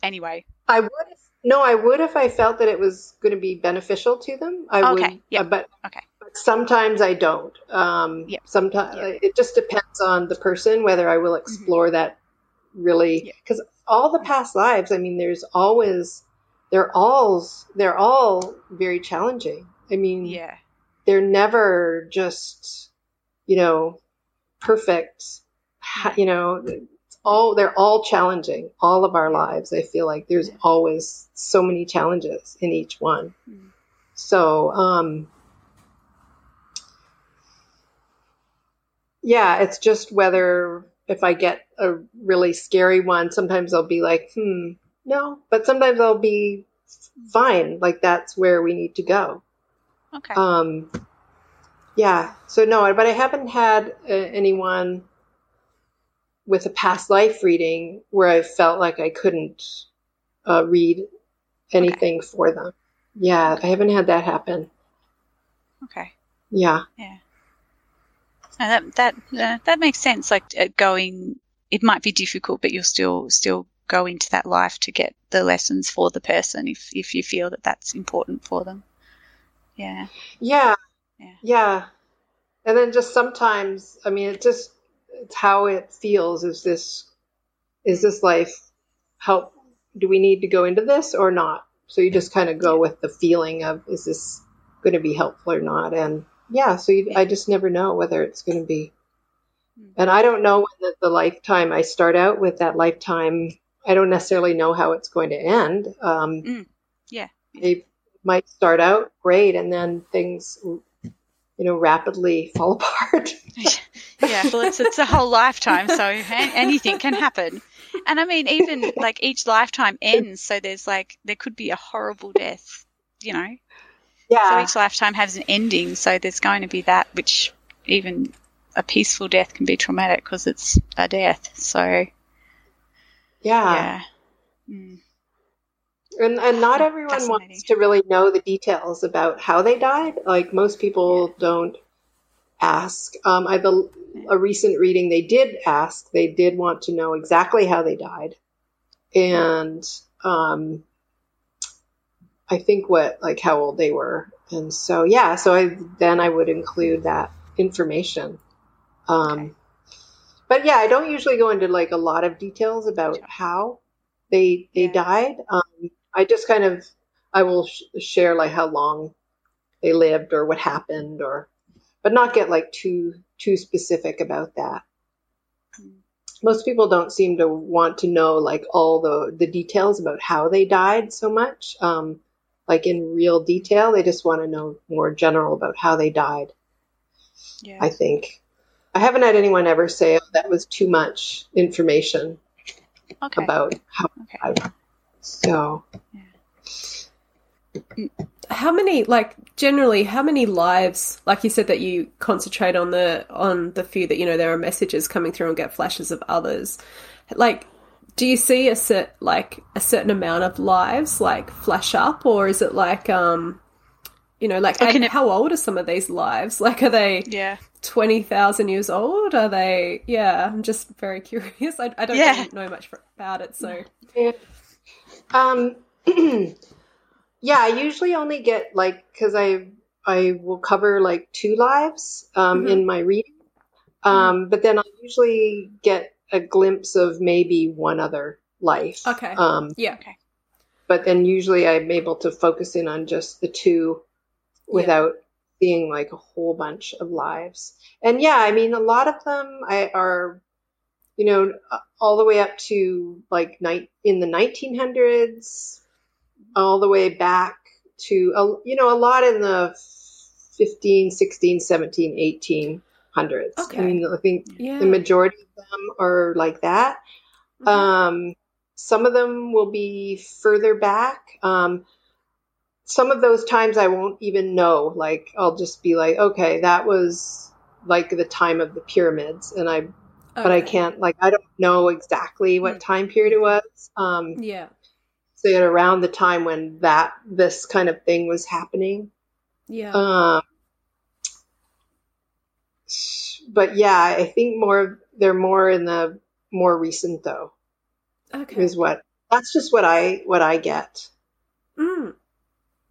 anyway. I would. If, no, I would if I felt that it was going to be beneficial to them. I Okay, would. yep, uh, but okay. but sometimes I don't. Um, Yep, Sometimes yep. it just depends on the person whether I will explore that really Yep. because all the past lives. I mean, there's always they're all they're all very challenging. I mean, Yeah. they're never just you know perfect. You know, it's all they're all challenging. All of our lives, I feel like there's always so many challenges in each one. Mm. So, um, yeah, it's just whether if I get a really scary one, sometimes I'll be like, hmm, no, but sometimes I'll be fine. Like that's where we need to go. Okay. Um, yeah. So no, but I haven't had uh, anyone with a past life reading where I felt like I couldn't uh, read anything okay. for them. Yeah, I haven't had that happen. Okay. Yeah. Yeah. No, that that uh, that makes sense. Like uh, going, it might be difficult, but you'll still still go into that life to get the lessons for the person if if you feel that that's important for them. Yeah. Yeah. Yeah. Yeah. And then just sometimes, I mean, it just it's how it feels. Is this is this life help? Do we need to go into this or not? So you just kind of go with the feeling of is this going to be helpful or not? And yeah, so you, I just never know whether it's going to be. Hmm. And I don't know when the, the, lifetime I start out with that lifetime. I don't necessarily know how it's going to end. Um, mm. Yeah, they might start out great, and then things, you know, rapidly fall apart. yeah, well, it's it's a whole lifetime, so anything can happen. And I mean, even like each lifetime ends, so there's like there could be a horrible death, you know. Yeah. So each lifetime has an ending, so there's going to be that, which even a peaceful death can be traumatic because it's a death. So. Yeah. Yeah. Mm. And and not everyone wants to really know the details about how they died. Like most people yeah. don't ask. Um, I the a recent reading they did ask. They did want to know exactly how they died, and um, I think what like how old they were, and so yeah. So I then I would include that information. Um, but yeah, I don't usually go into like a lot of details about how they they yeah. died. Um, I just kind of I will sh- share like how long they lived or what happened or but not get like too too specific about that. Most people don't seem to want to know like all the the details about how they died so much, um, like in real detail. They just want to know more general about how they died. Yeah. I think I haven't had anyone ever say oh, that was too much information okay. about how okay. they died. So. Yeah how many like generally how many lives like you said that you concentrate on the on the few that you know there are messages coming through and get flashes of others? Like do you see a set like a certain amount of lives like flash up? Or is it like um you know like it- how old are some of these lives? Like are they yeah. 20,000 years old? Are they yeah i'm just very curious. I, I don't yeah. really know much about it so. Yeah. um Yeah, I usually only get like because I I will cover like two lives um, mm-hmm. in my reading, um, mm-hmm. but then I usually get a glimpse of maybe one other life. Okay. Um, yeah. Okay. But then usually I'm able to focus in on just the two without yeah. seeing like a whole bunch of lives. And yeah, I mean, a lot of them I, are, you know, all the way up to like night in the 1900s, all the way back to, a, you know, a lot in the 15, 16, 17, 1800s. Okay. I mean, I think yeah. the majority of them are like that. Mm-hmm. Um, some of them will be further back. Um, some of those times I won't even know. Like, I'll just be like, okay, that was like the time of the pyramids. And I, okay. but I can't, like, I don't know exactly what mm. time period it was. Um, yeah it around the time when that this kind of thing was happening. Yeah. Um, but yeah, I think more they're more in the more recent though. Okay. Is what that's just what I what I get. Mm.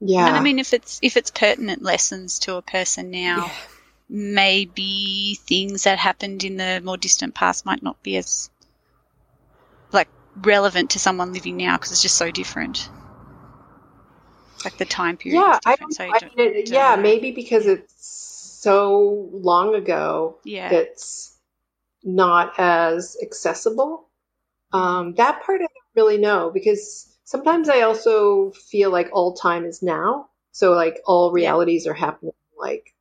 Yeah. And I mean if it's if it's pertinent lessons to a person now, yeah. maybe things that happened in the more distant past might not be as like relevant to someone living now because it's just so different. Like the time period. Yeah, I don't, so I don't, mean, it, yeah, maybe because it's so long ago. Yeah, it's not as accessible. Um, that part I don't really know because sometimes I also feel like all time is now. So like all realities yeah. are happening like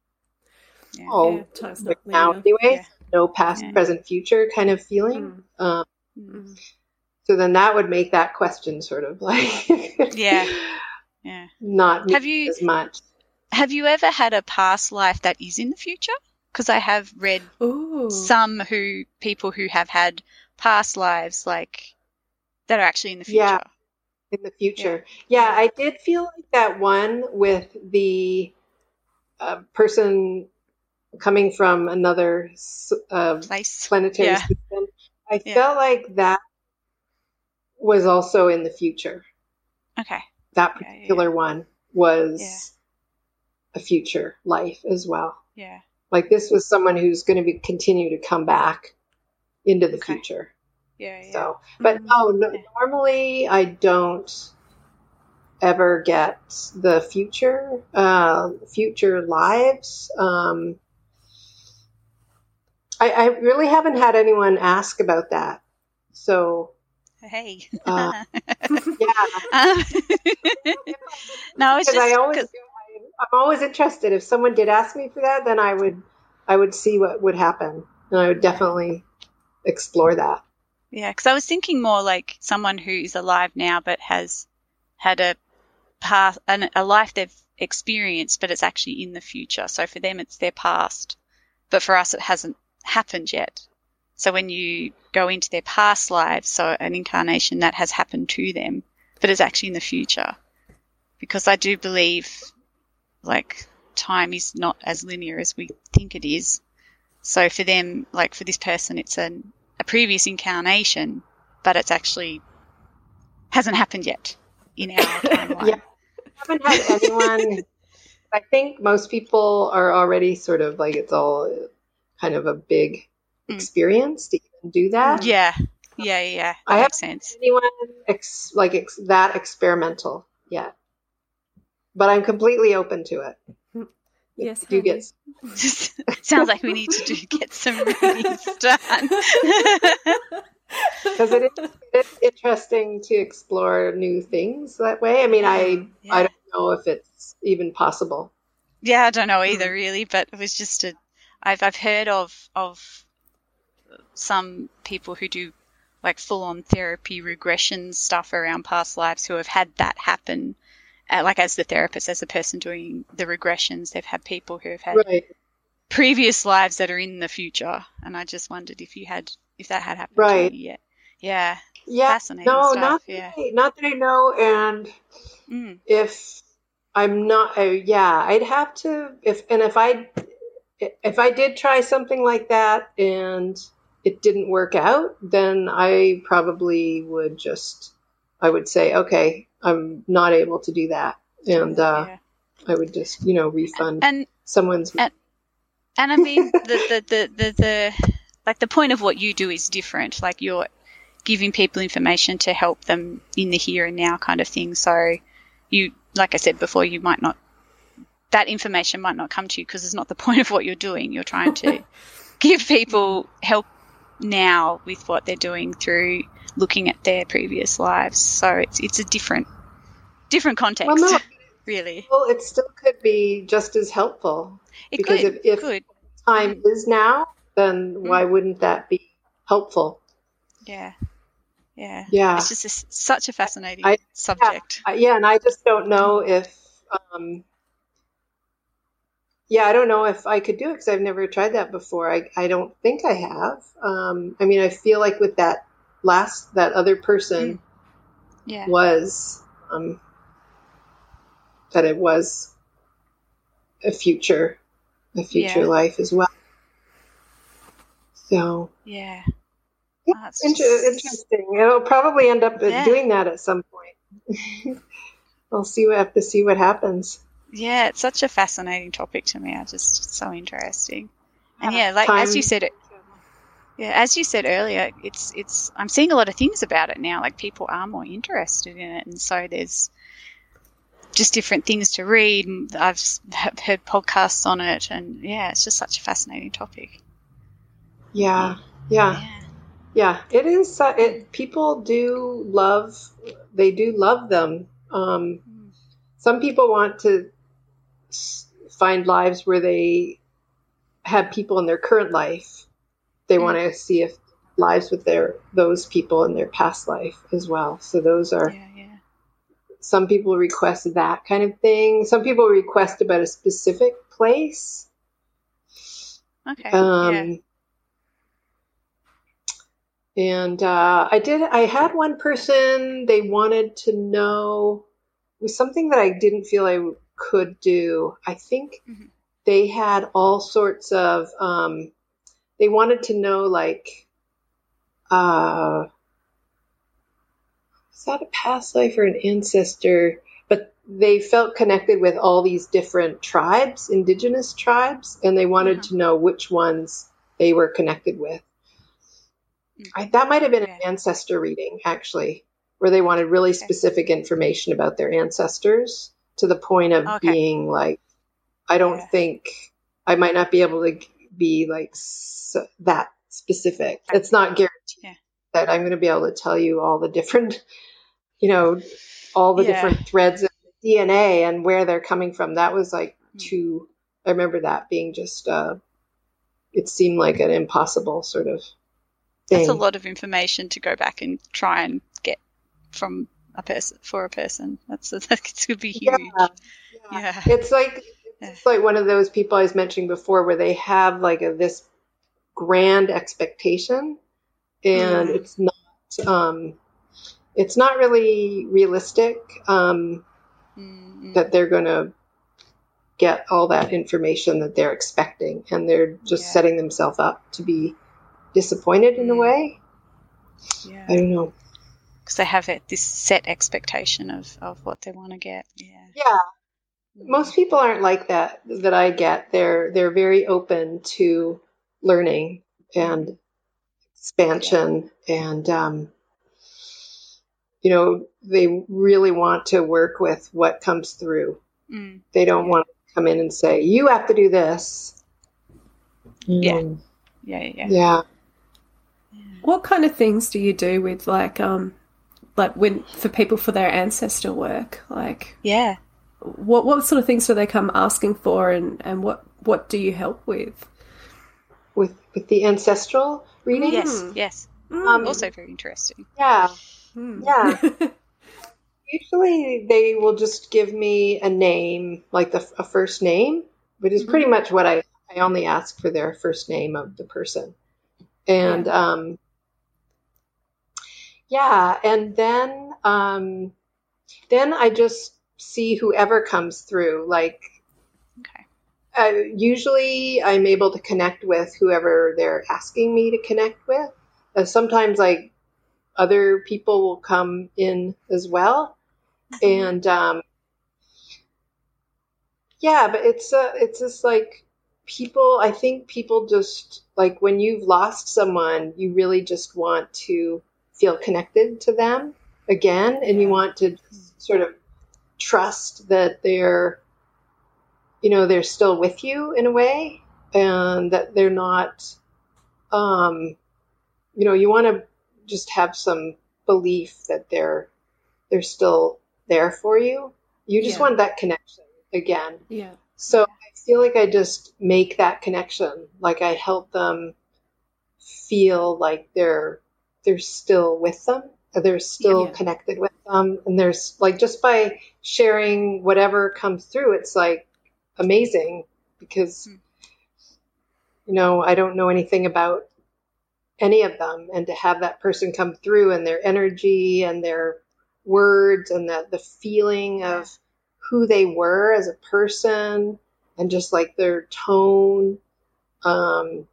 yeah. all yeah, like now anyway. No past, present, future kind of feeling. Mm. Um, mm. So then that would make that question sort of like yeah, yeah, not have you as much. Have you ever had a past life that is in the future? Because I have read Ooh. some who people who have had past lives like that are actually in the future. Yeah. in the future. Yeah. yeah, I did feel like that one with the uh, person coming from another uh, place planetary yeah. system. I yeah. felt like that was also in the future. Okay. That particular one was a future life as well. Yeah. Like this was someone who's going to be continue to come back into the okay. future. Yeah, yeah. So, but mm-hmm. no, normally I don't ever get the future, uh, future lives. Um, I, I really haven't had anyone ask about that. So, hey, uh, yeah. Um, no, it's just I always, I'm always interested. If someone did ask me for that, then I would, I would see what would happen, and I would definitely explore that. Yeah, because I was thinking more like someone who is alive now but has had a past, an, a life they've experienced, but it's actually in the future. So for them, it's their past, but for us, it hasn't happened yet. So when you go into their past lives, so an incarnation that has happened to them, but it's actually in the future. Because I do believe, like, time is not as linear as we think it is. So for them, like for this person, it's an a previous incarnation, but it's actually hasn't happened yet in our timeline. yeah, I haven't had anyone. I think most people are already sort of like it's all kind of a big. Mm. experience to even do that. Mm. Yeah, yeah, yeah. I haven't sense. anyone ex- like ex- that experimental yet, but I'm completely open to it. Mm. Yes, do get. Sounds like we need to do get some readings done. Because it is it's interesting to explore new things that way. I mean, I yeah. I don't know if it's even possible. Yeah, I don't know either, really. But it was just a. I've I've heard of of some people who do like full on therapy regression stuff around past lives who have had that happen uh, like as the therapist, as the person doing the regressions, they've had people who have had right. previous lives that are in the future, and I just wondered if you had if that had happened right. to you yet. Yeah, yeah, fascinating no, stuff. not yeah. that I, not that I know, and mm. if I'm not, uh, yeah, I'd have to if and if I if I did try something like that and it didn't work out, then I probably would just I would say, okay, I'm not able to do that, and uh, yeah. I would just you know refund and someone's. And, and I mean the, the, the, the, the like the point of what you do is different. Like you're giving people information to help them in the here and now kind of thing. So you, like I said before, you might not that information might not come to you because it's not the point of what you're doing. You're trying to give people help now with what they're doing through looking at their previous lives. So it's it's a different different context. Well, no, really. Well, it still could be just as helpful. It because could, if, if time mm. is now, then mm. why wouldn't that be helpful? Yeah. Yeah. Yeah. It's just a, such a fascinating I, subject. Yeah, yeah, and I just don't know if um, yeah, I don't know if I could do it because I've never tried that before. I, I don't think I have. Um, I mean, I feel like with that last that other person mm. yeah. was um, that it was a future a future yeah. life as well so yeah, yeah oh, inter- just... interesting it'll probably end up yeah. doing that at some point we'll see what have to see what happens yeah it's such a fascinating topic to me i just so interesting and yeah like as you said it yeah, as you said earlier, it's it's I'm seeing a lot of things about it now. Like people are more interested in it, and so there's just different things to read. I've heard podcasts on it, and yeah, it's just such a fascinating topic. Yeah, yeah, yeah. yeah it is. Uh, it people do love. They do love them. Um, mm. Some people want to find lives where they have people in their current life they mm. want to see if lives with their those people in their past life as well. So those are yeah, yeah. some people request that kind of thing. Some people request about a specific place. Okay. Um, yeah. And uh, I did. I had one person. They wanted to know was something that I didn't feel I could do. I think Mhm. they had all sorts of. Um, they wanted to know like, uh, is that a past life or an ancestor? But they felt connected with all these different tribes, indigenous tribes, and they wanted Mhm. to know which ones they were connected with. I, that might have been an ancestor reading, actually, where they wanted really specific information about their ancestors to the point of Okay. being like, I don't Yeah. think I might not be able to be like s that specific. It's not guaranteed Yeah. that I'm going to be able to tell you all the different, you know, all the Yeah. different threads of DNA and where they're coming from. That was like Mm. too, I remember that being just, uh, it seemed like an impossible sort of thing. That's a lot of information to go back and try and get from a person for a person. That's that could be huge. Yeah. Yeah. It's like it's like one of those people I was mentioning before where they have like a, this grand expectation and Mm. it's not um it's not really realistic um Mm, that they're going to get all that information that they're expecting and they're just Yeah. setting themselves up to be disappointed in a Mm. way. yeah. I don't know. Because they have it, this set expectation of, of what they want to get. Yeah. Yeah, Mm. most people aren't like that that I get. They're they're very open to learning and expansion, and um, you know they really want to work with what comes through. Mm, They don't want to come in and say you have to do this. Yeah. Mm, yeah, yeah. yeah. What kind of things do you do with like um like when for people for their ancestor work? Like Yeah. what what sort of things do they come asking for and and what what do you help with? With with the ancestral reading. Yes, Mm. yes. Um, Also very interesting. Yeah. Mm. Yeah. Usually they will just give me a name, like the, a first name, which is pretty much what I, I only ask for their first name of the person. And, um, yeah, and then, um, then I just see whoever comes through. Like, Okay. uh, usually I'm able to connect with whoever they're asking me to connect with. Uh, sometimes like other people will come in as well, and um, yeah, but it's uh, it's just like people. I think people just like when you've lost someone, you really just want to feel connected to them again, and you want to sort of trust that they're you know they're still with you in a way and that they're not um you know you want to just have some belief that they're they're still there for you you just Yeah. want that connection again Yeah. so i feel like i just make that connection like i help them feel like they're they're still with them they're still Yeah. connected with them and there's like just by sharing whatever comes through it's like amazing because Hmm. you know i don't know anything about any of them and to have that person come through and their energy and their words and the, the feeling of who they were as a person and just like their tone um,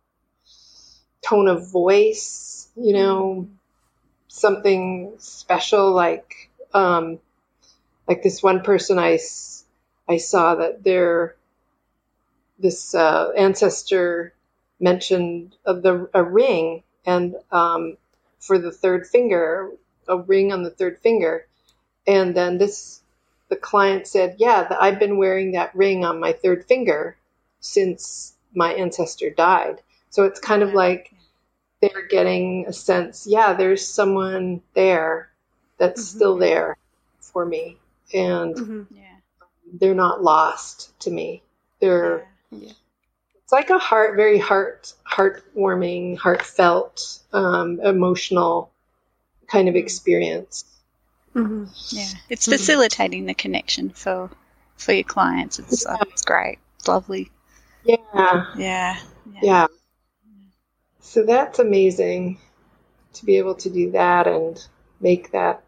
tone of voice you know something special like um, like this one person I, I saw that their this uh, ancestor mentioned of the a ring and um, for the third finger a ring on the third finger. And then this the client said yeah th- i've been wearing that ring on my third finger since my ancestor died. So it's kind of like they're getting a sense yeah there's someone there that's Mhm. still there for me and hmm Yeah. they're not lost to me they're yeah. it's like a heart very heart heartwarming heartfelt um, emotional kind of Mm. experience hmm Yeah. It's Mhm. facilitating the connection for for your clients. It's uh, it's great. It's lovely. yeah Yeah. yeah so that's amazing to be able to do that and make that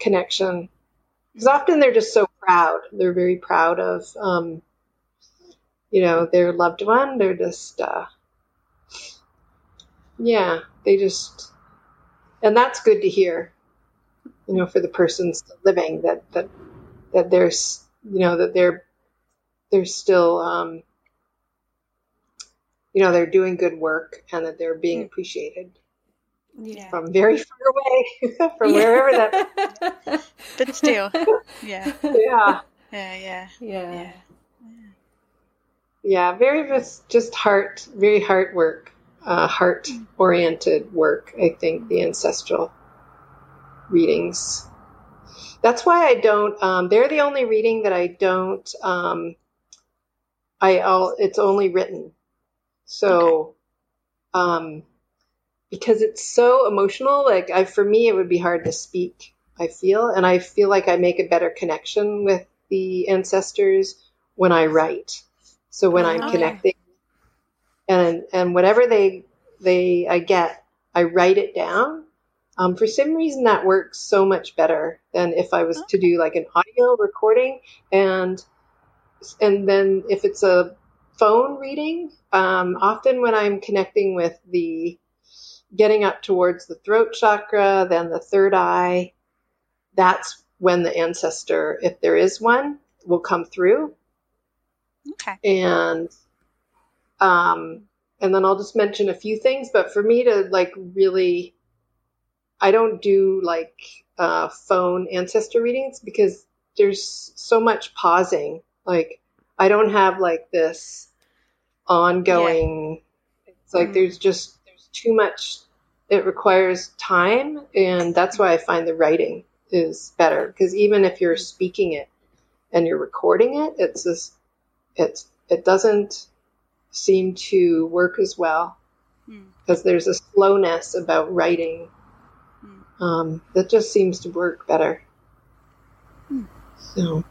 connection. Because often they're just so proud. They're very proud of, um, you know, their loved one. They're just, uh, yeah, they just, and that's good to hear. You know, for the person still living, that that that there's, you know, that they're they're still, um, you know, they're doing good work and that they're being appreciated Yeah. from very far away, from wherever that. But still, yeah, Yeah, yeah, yeah, yeah. yeah. yeah, very just just heart, very heart work, uh, heart oriented work. I think the ancestral readings. That's why I don't. Um, they're the only reading that I don't. Um, I all it's only written, so um, because it's so emotional. Like I, for me, it would be hard to speak. I feel, and I feel like I make a better connection with the ancestors when I write. So when I'm Okay. connecting, and and whatever they they I get, I write it down. Um, for some reason, that works so much better than if I was to do like an audio recording, and and then if it's a phone reading, um, often when I'm connecting with the getting up towards the throat chakra, then the third eye, that's when the ancestor, if there is one, will come through. Okay. and um and then I'll just mention a few things but for me to like really I don't do like uh phone ancestor readings because there's so much pausing. Like I don't have like this ongoing it's like Mm. there's just there's too much it requires time and that's why I find the writing is better because even if you're speaking it and you're recording it it's just it's it doesn't seem to work as well Hmm. because there's a slowness about writing Hmm. um, that just seems to work better. Hmm. So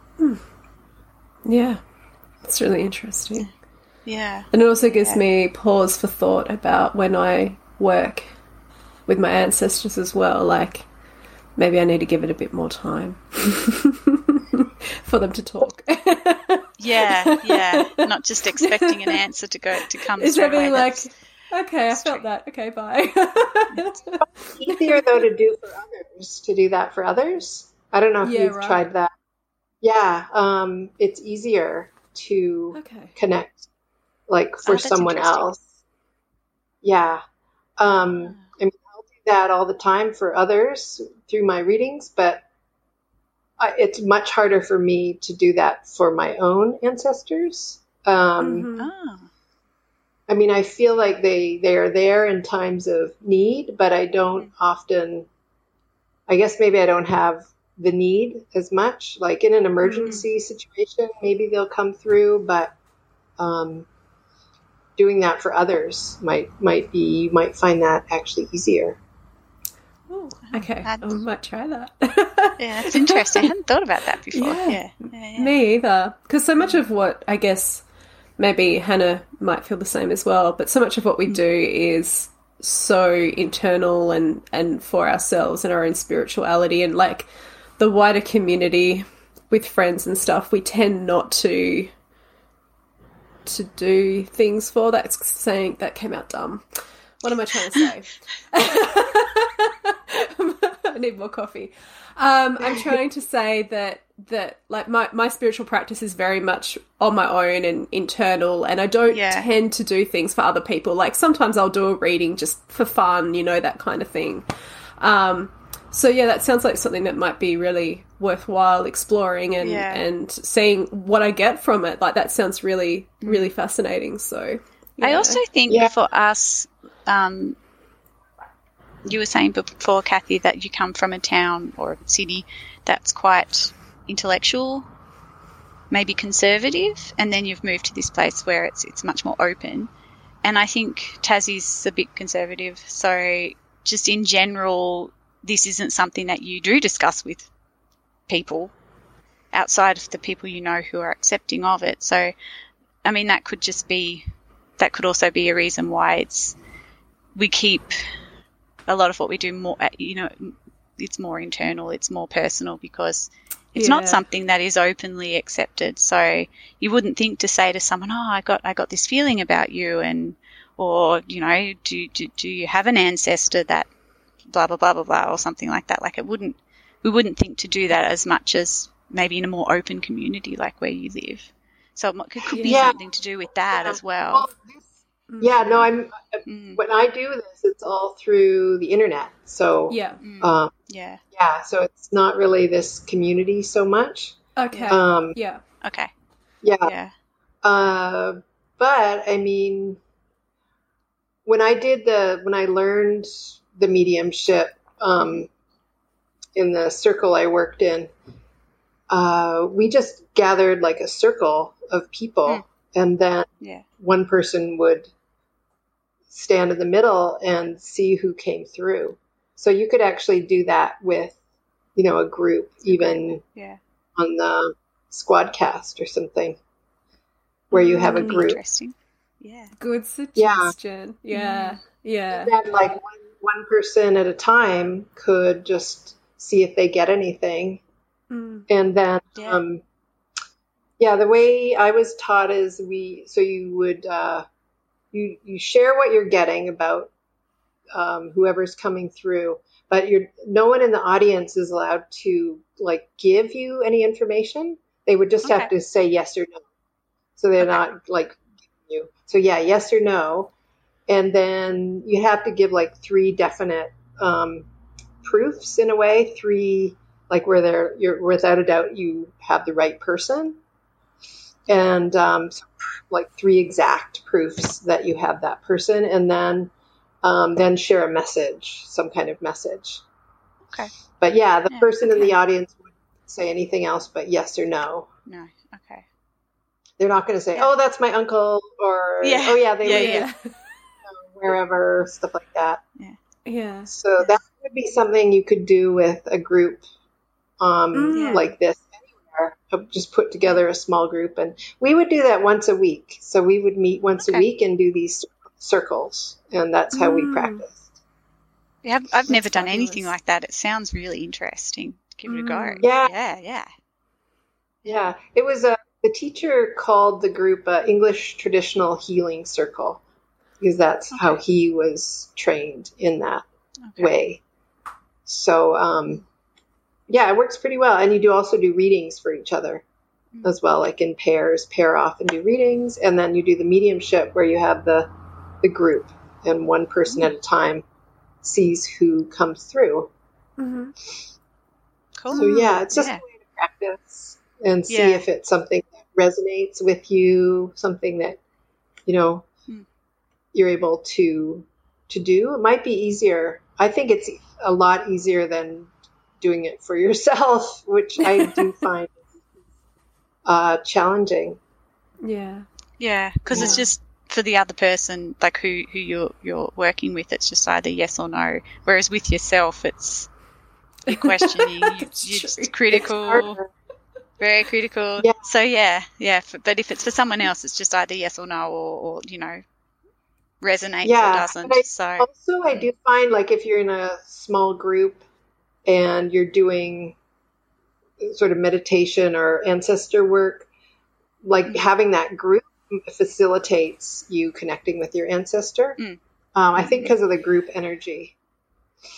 Yeah. It's really interesting. Yeah. And it also gives Yeah. me pause for thought about when I work with my ancestors as well. Like, maybe I need to give it a bit more time for them to talk. Yeah, yeah. Not just expecting an answer to go to come Is straight that being like, That's- okay, I that's felt true. that. Okay, bye. easier though to do for others to do that for others. I don't know if Yeah, you've right. tried that. Yeah, um, it's easier to okay. connect like Oh, for that's someone else. Yeah. Um, I mean, I'll do that all the time for others through my readings, but I, it's much harder for me to do that for my own ancestors. Um, Mhm. Oh, I mean, I feel like they, they are there in times of need, but I don't often, I guess maybe I don't have the need as much. Like in an emergency situation, maybe they'll come through, but um, doing that for others might, might be, you might find that actually easier. Ooh, okay, I That's- might try that. yeah, that's interesting. I hadn't thought about that before. Yeah. Yeah, yeah, yeah. Me either. Because so much of what I guess maybe Hannah might feel the same as well, but so much of what we do is so internal and and for ourselves and our own spirituality and like the wider community with friends and stuff we tend not to to do things for that's saying that came out dumb. What am i trying to say? I need more coffee. Um, i'm trying to say that that like my, my spiritual practice is very much on my own and internal and i don't Yeah. tend to do things for other people. Like sometimes i'll do a reading just for fun you know that kind of thing. Um, so yeah that sounds like something that might be really worthwhile exploring and Yeah. and seeing what i get from it like that sounds really really fascinating so I also think Yeah. for us, um, you were saying before, Kathy, that you come from a town or a city that's quite intellectual, maybe conservative, and then you've moved to this place where it's it's much more open. And I think Tassie's a bit conservative, so just in general, this isn't something that you do discuss with people outside of the people you know who are accepting of it. So, I mean, that could just be that could also be a reason why it's we keep a lot of what we do more, uh, you know, it's more internal, it's more personal because it's not something that is openly accepted. So you wouldn't think to say to someone, "Oh, I got I got this feeling about you," and or you know, do do, do you have an ancestor that blah blah blah blah blah or something like that? Like it wouldn't we wouldn't think to do that as much as maybe in a more open community like where you live. So it could be Yeah. something to do with that as well. Well, this, yeah, no, I'm Mm, when I do this, it's all through the internet. So Yeah. mm, um, yeah. yeah, so it's not really this community so much. Okay. Um, yeah. Okay. yeah, Yeah. Uh, but I mean, when I did the when I learned the mediumship um, in the circle I worked in, uh, we just gathered like a circle of people, Mm. and then Yeah. one person would stand in the middle and see who came through. So you could actually do that with, you know, a group, even Yeah. on the Squadcast or something, where you have a group. Interesting. Yeah. Good suggestion. Yeah. Yeah. And then, like one, one person at a time could just see if they get anything, Mm. and then, Yeah. um, yeah, the way I was taught is we so you would uh, you you share what you're getting about um, whoever's coming through, but you're no one in the audience is allowed to like give you any information. They would just have to say yes or no, so they're Okay. not like you. So yeah, yes or no, and then you have to give like three definite um, proofs in a way, three like where they're you're without a doubt you have the right person, and um, like three exact proofs that you have that person, and then um, then share a message, some kind of message. Okay. But yeah, the Yeah, person in the audience would say anything else but yes or no. No. Okay. They're not going to say, Yeah. "Oh, that's my uncle," or Yeah. "Oh, yeah, they Yeah, wherever," stuff like that. Yeah. So that would be something you could do with a group um, Mm. Yeah. like this anywhere. Just put together a small group, and we would do that once a week. So we would meet once Okay. a week and do these circles, and that's how we Mm. practiced. Yeah, I've, I've never done anything like that. It sounds really interesting. Give it a go. Mm. Yeah. Yeah. Yeah. Yeah, it was a the teacher called the group uh, English Traditional Healing Circle because that's how he was trained in that Okay. way. So, um, yeah, it works pretty well. And you do also do readings for each other Mm. as well, like in pairs, pair off and do readings. And then you do the mediumship where you have the, the group and one person at a time sees who comes through. hmm Cool. So, yeah, it's just Yeah. a way to practice and see Yeah. if it's something that resonates with you, something that, you know. You're able to to do. It might be easier. I think it's a lot easier than doing it for yourself, which I do find uh, challenging. Yeah. Yeah, because it's just for the other person, like who who you're you're working with. It's just either yes or no. Whereas with yourself, it's you're questioning, you, you're just critical, very critical. Yeah. So yeah, yeah. f but if it's for someone else, it's just either yes or no, or, or you know, resonates Yeah, or doesn't. I- so Also, I do find like if you're in a small group and you're doing sort of meditation or ancestor work, like Mhm. having that group facilitates you connecting with your ancestor. Mm. Um, I think because of the group energy.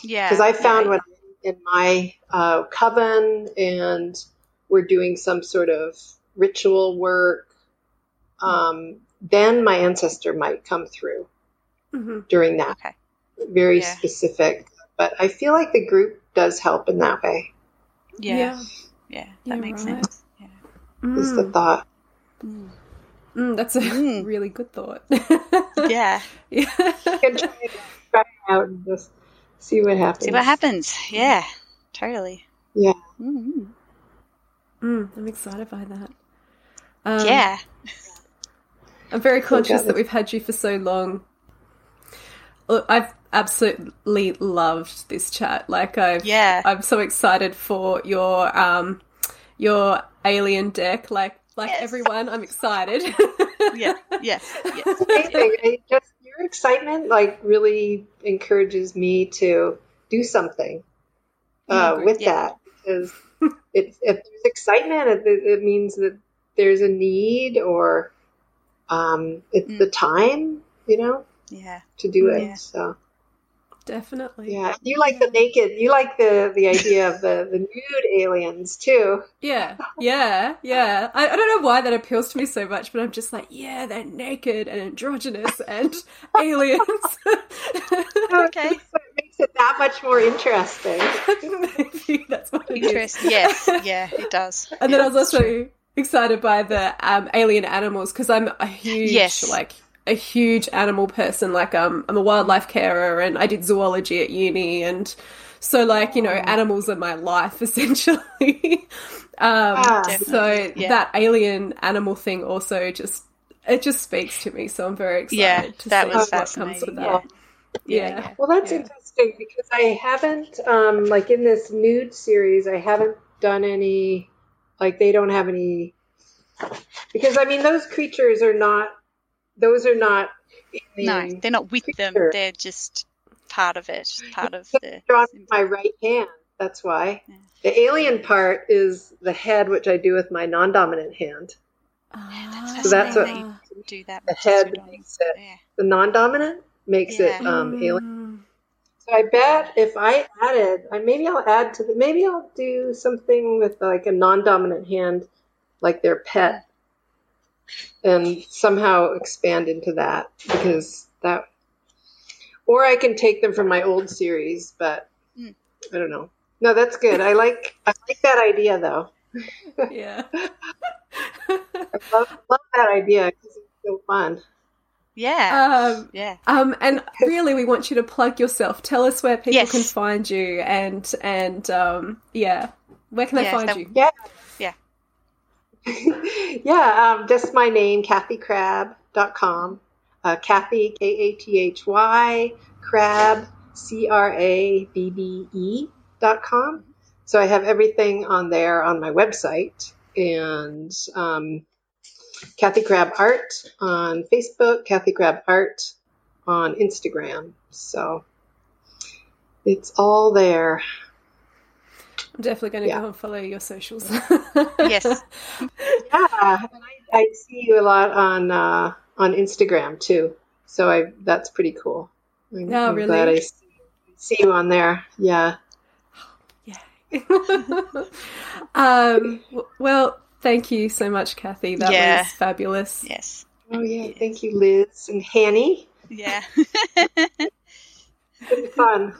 yeah, Because I found yeah, when I'm in my uh, coven and we're doing some sort of ritual work, um, then my ancestor might come through hmm during that Okay. very Yeah. specific. But I feel like the group does help in that way. yeah, yeah, Yeah. that Yeah, makes right. sense. Yeah. Is the Mm. thought? Mm. Mm, that's a Mm. really good thought. Yeah. You can try it, try out and just see what happens. See what happens. Yeah, totally. Yeah. mm Mm, I'm excited by that. Um, yeah. I'm very conscious that we've had you for so long. Look, I've absolutely loved this chat. Like I've, Yeah. I'm so excited for your um, your alien deck. Like like Yes. everyone, I'm excited. Yeah. Yeah. Yeah. Amazing. Just, you're excitement like really encourages me to do something uh, with Yeah. that because it, if there's excitement, it, it means that there's a need or um, it's Mm. the time, you know, Yeah. to do it. Yeah. So Definitely. yeah, you like the naked, you like the the idea of the the nude aliens too. Yeah, yeah, yeah. I, I don't know why that appeals to me so much, but I'm just like, yeah, they're naked and androgynous and aliens. Okay. So it makes it that much more interesting. Maybe that's what it is. Interesting. Yes. Yeah, it does. And then I was also true. excited by the um, alien animals because I'm a huge, Yes. like, a huge animal person. Like, um, I'm a wildlife carer and I did zoology at uni, and so like, you know, animals are my life essentially. um, Ah. so yeah. that alien animal thing also just it just speaks to me. So I'm very excited. Yeah, to that see was what fascinating. Comes of Yeah. that. Yeah. Well, that's Yeah. interesting because I haven't, um, like in this nude series, I haven't done any, like they don't have any, because I mean those creatures are not, those are not. No, they're not with them. They're just part of it. Part of the. They're my right hand. That's why. Yeah. The alien part is the head, which I do with my non-dominant hand. Ah. So that's what- Do that. The head makes it. Yeah. The non-dominant makes it um, alien. Mm. So I bet if I added, I maybe I'll add to the, maybe I'll do something with like a non-dominant hand, like their pet, and somehow expand into that because that, or I can take them from my old series, but Mm. I don't know. No, that's good. I like I like that idea though. Yeah. I love, love that idea because it's so fun. Yeah. um, yeah. Um, and really, we want you to plug yourself. Tell us where people Yes. can find you, and and um, yeah, where can they Yes, find that- you? Yeah. Yeah. um, just my name, kathycrabbe.com. Uh, Kathy, K A T H Y, Crabbe, C R A B B E dot com. So I have everything on there on my website. And um, Kathy Crabbe Art on Facebook, Kathy Crabbe Art on Instagram. So it's all there. I'm definitely going to Yeah. go and follow your socials. Yes. Yeah, I, I see you a lot on uh, on Instagram too. So I that's pretty cool. I'm, Oh, I'm really? glad I see, see you on there. Yeah. um, well, thank you so much, Kathy. That Yeah. was fabulous. Yes. Oh yeah. Thank you, Liz and Hanny. Yeah. It's been fun.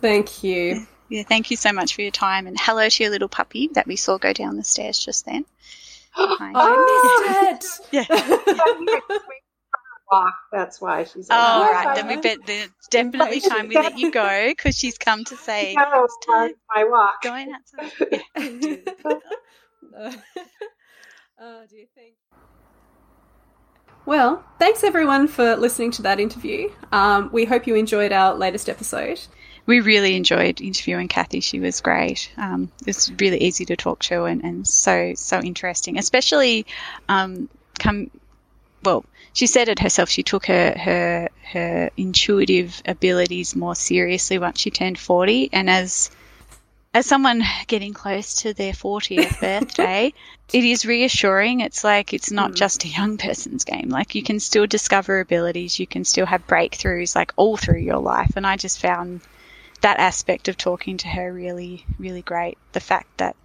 Thank you. yeah. Thank you so much for your time, and hello to your little puppy that we saw go down the stairs just then. Hi. I missed it. Yeah. Walk. That's why she's. Oh, like, right. Then we bet there's definitely time we let you go because she's come to say No, it's time my walk. going outside. Yeah. oh, do you think? Well, thanks everyone for listening to that interview. Um, we hope you enjoyed our latest episode. We really enjoyed interviewing Kathy. She was great. Um, it's really easy to talk to and, and so so interesting, especially um, come. Well, she said it herself. She took her her her intuitive abilities more seriously once she turned forty, and as as someone getting close to their 40th birthday, it is reassuring. It's like it's not just a young person's game. Like you can still discover abilities, you can still have breakthroughs like all through your life. And I just found that aspect of talking to her really, really great. The fact that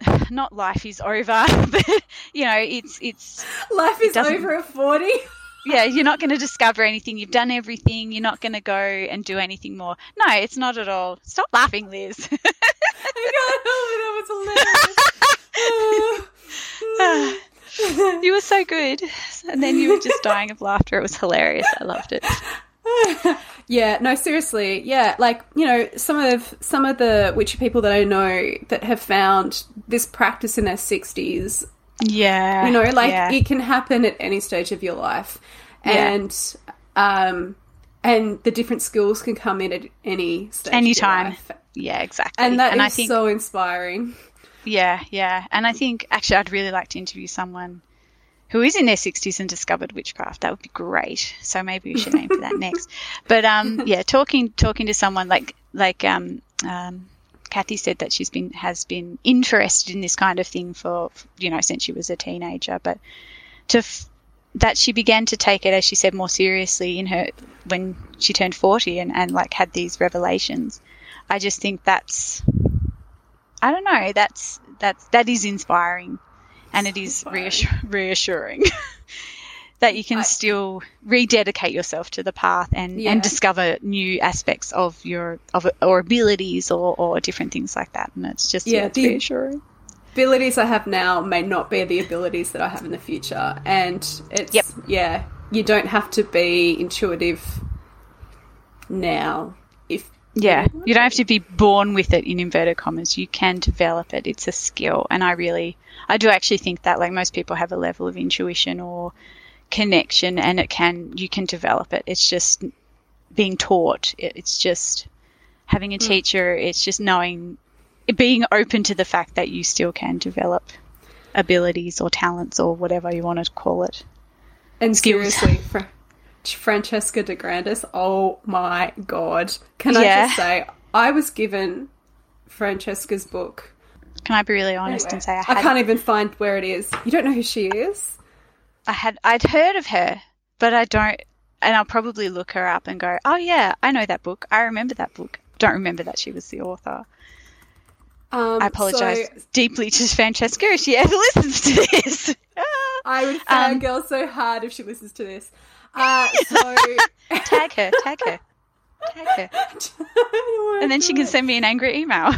not life is over, but you know, it's it's Life is doesn't- over at 40. yeah, you're not going to discover anything. You've done everything. You're not going to go and do anything more. No, it's not at all. Stop laughing, Liz. I can't help it. That was hilarious. you were so good. And then you were just dying of laughter. It was hilarious. I loved it. yeah, no, seriously. Yeah, like, you know, some of some of the witchy people that I know that have found this practice in their 60s, Yeah. you know, like yeah. it can happen at any stage of your life. Yeah. And um and the different skills can come in at any stage of your life. yeah, exactly. And that is I think so inspiring. Yeah, yeah. And I think actually I'd really like to interview someone who is in their 60s and discovered witchcraft. That would be great. So maybe we should aim for that next. But um, yeah, talking talking to someone like like um, um, Kathy said that she's been has been interested in this kind of thing for you know since she was a teenager, but to f- that she began to take it as she said more seriously in her when she turned 40 and, and like had these revelations. I just think that's I don't know that's that's that is inspiring and it is reassur- reassuring that you can I, still rededicate yourself to the path and, yeah. and discover new aspects of your of or abilities or, or different things like that. And it's just yeah, yeah it's the reassuring. abilities I have now may not be the abilities that I have in the future. And it's yep. yeah you don't have to be intuitive now yeah, you don't have to be born with it in inverted commas. You can develop it. It's a skill. And I really, I do actually think that like most people have a level of intuition or connection and it can, you can develop it. It's just being taught. It's just having a hmm. teacher. It's just knowing, being open to the fact that you still can develop abilities or talents or whatever you want to call it. And Skills. seriously, Francesca de Grandis. Oh my god. Can yeah. I just say, I was given Francesca's book. Can I be really honest anyway, and say I, had... I can't even find where it is. You don't know who she is? I had I'd heard of her, but I don't and I'll probably look her up and go, "Oh yeah, I know that book. I remember that book." Don't remember that she was the author. Um, I apologize so, deeply to Francesca if she ever listens to this. I would um, fangirl um, so hard if she listens to this. Uh, so tag her, tag her, tag her, and then she can send me an angry email.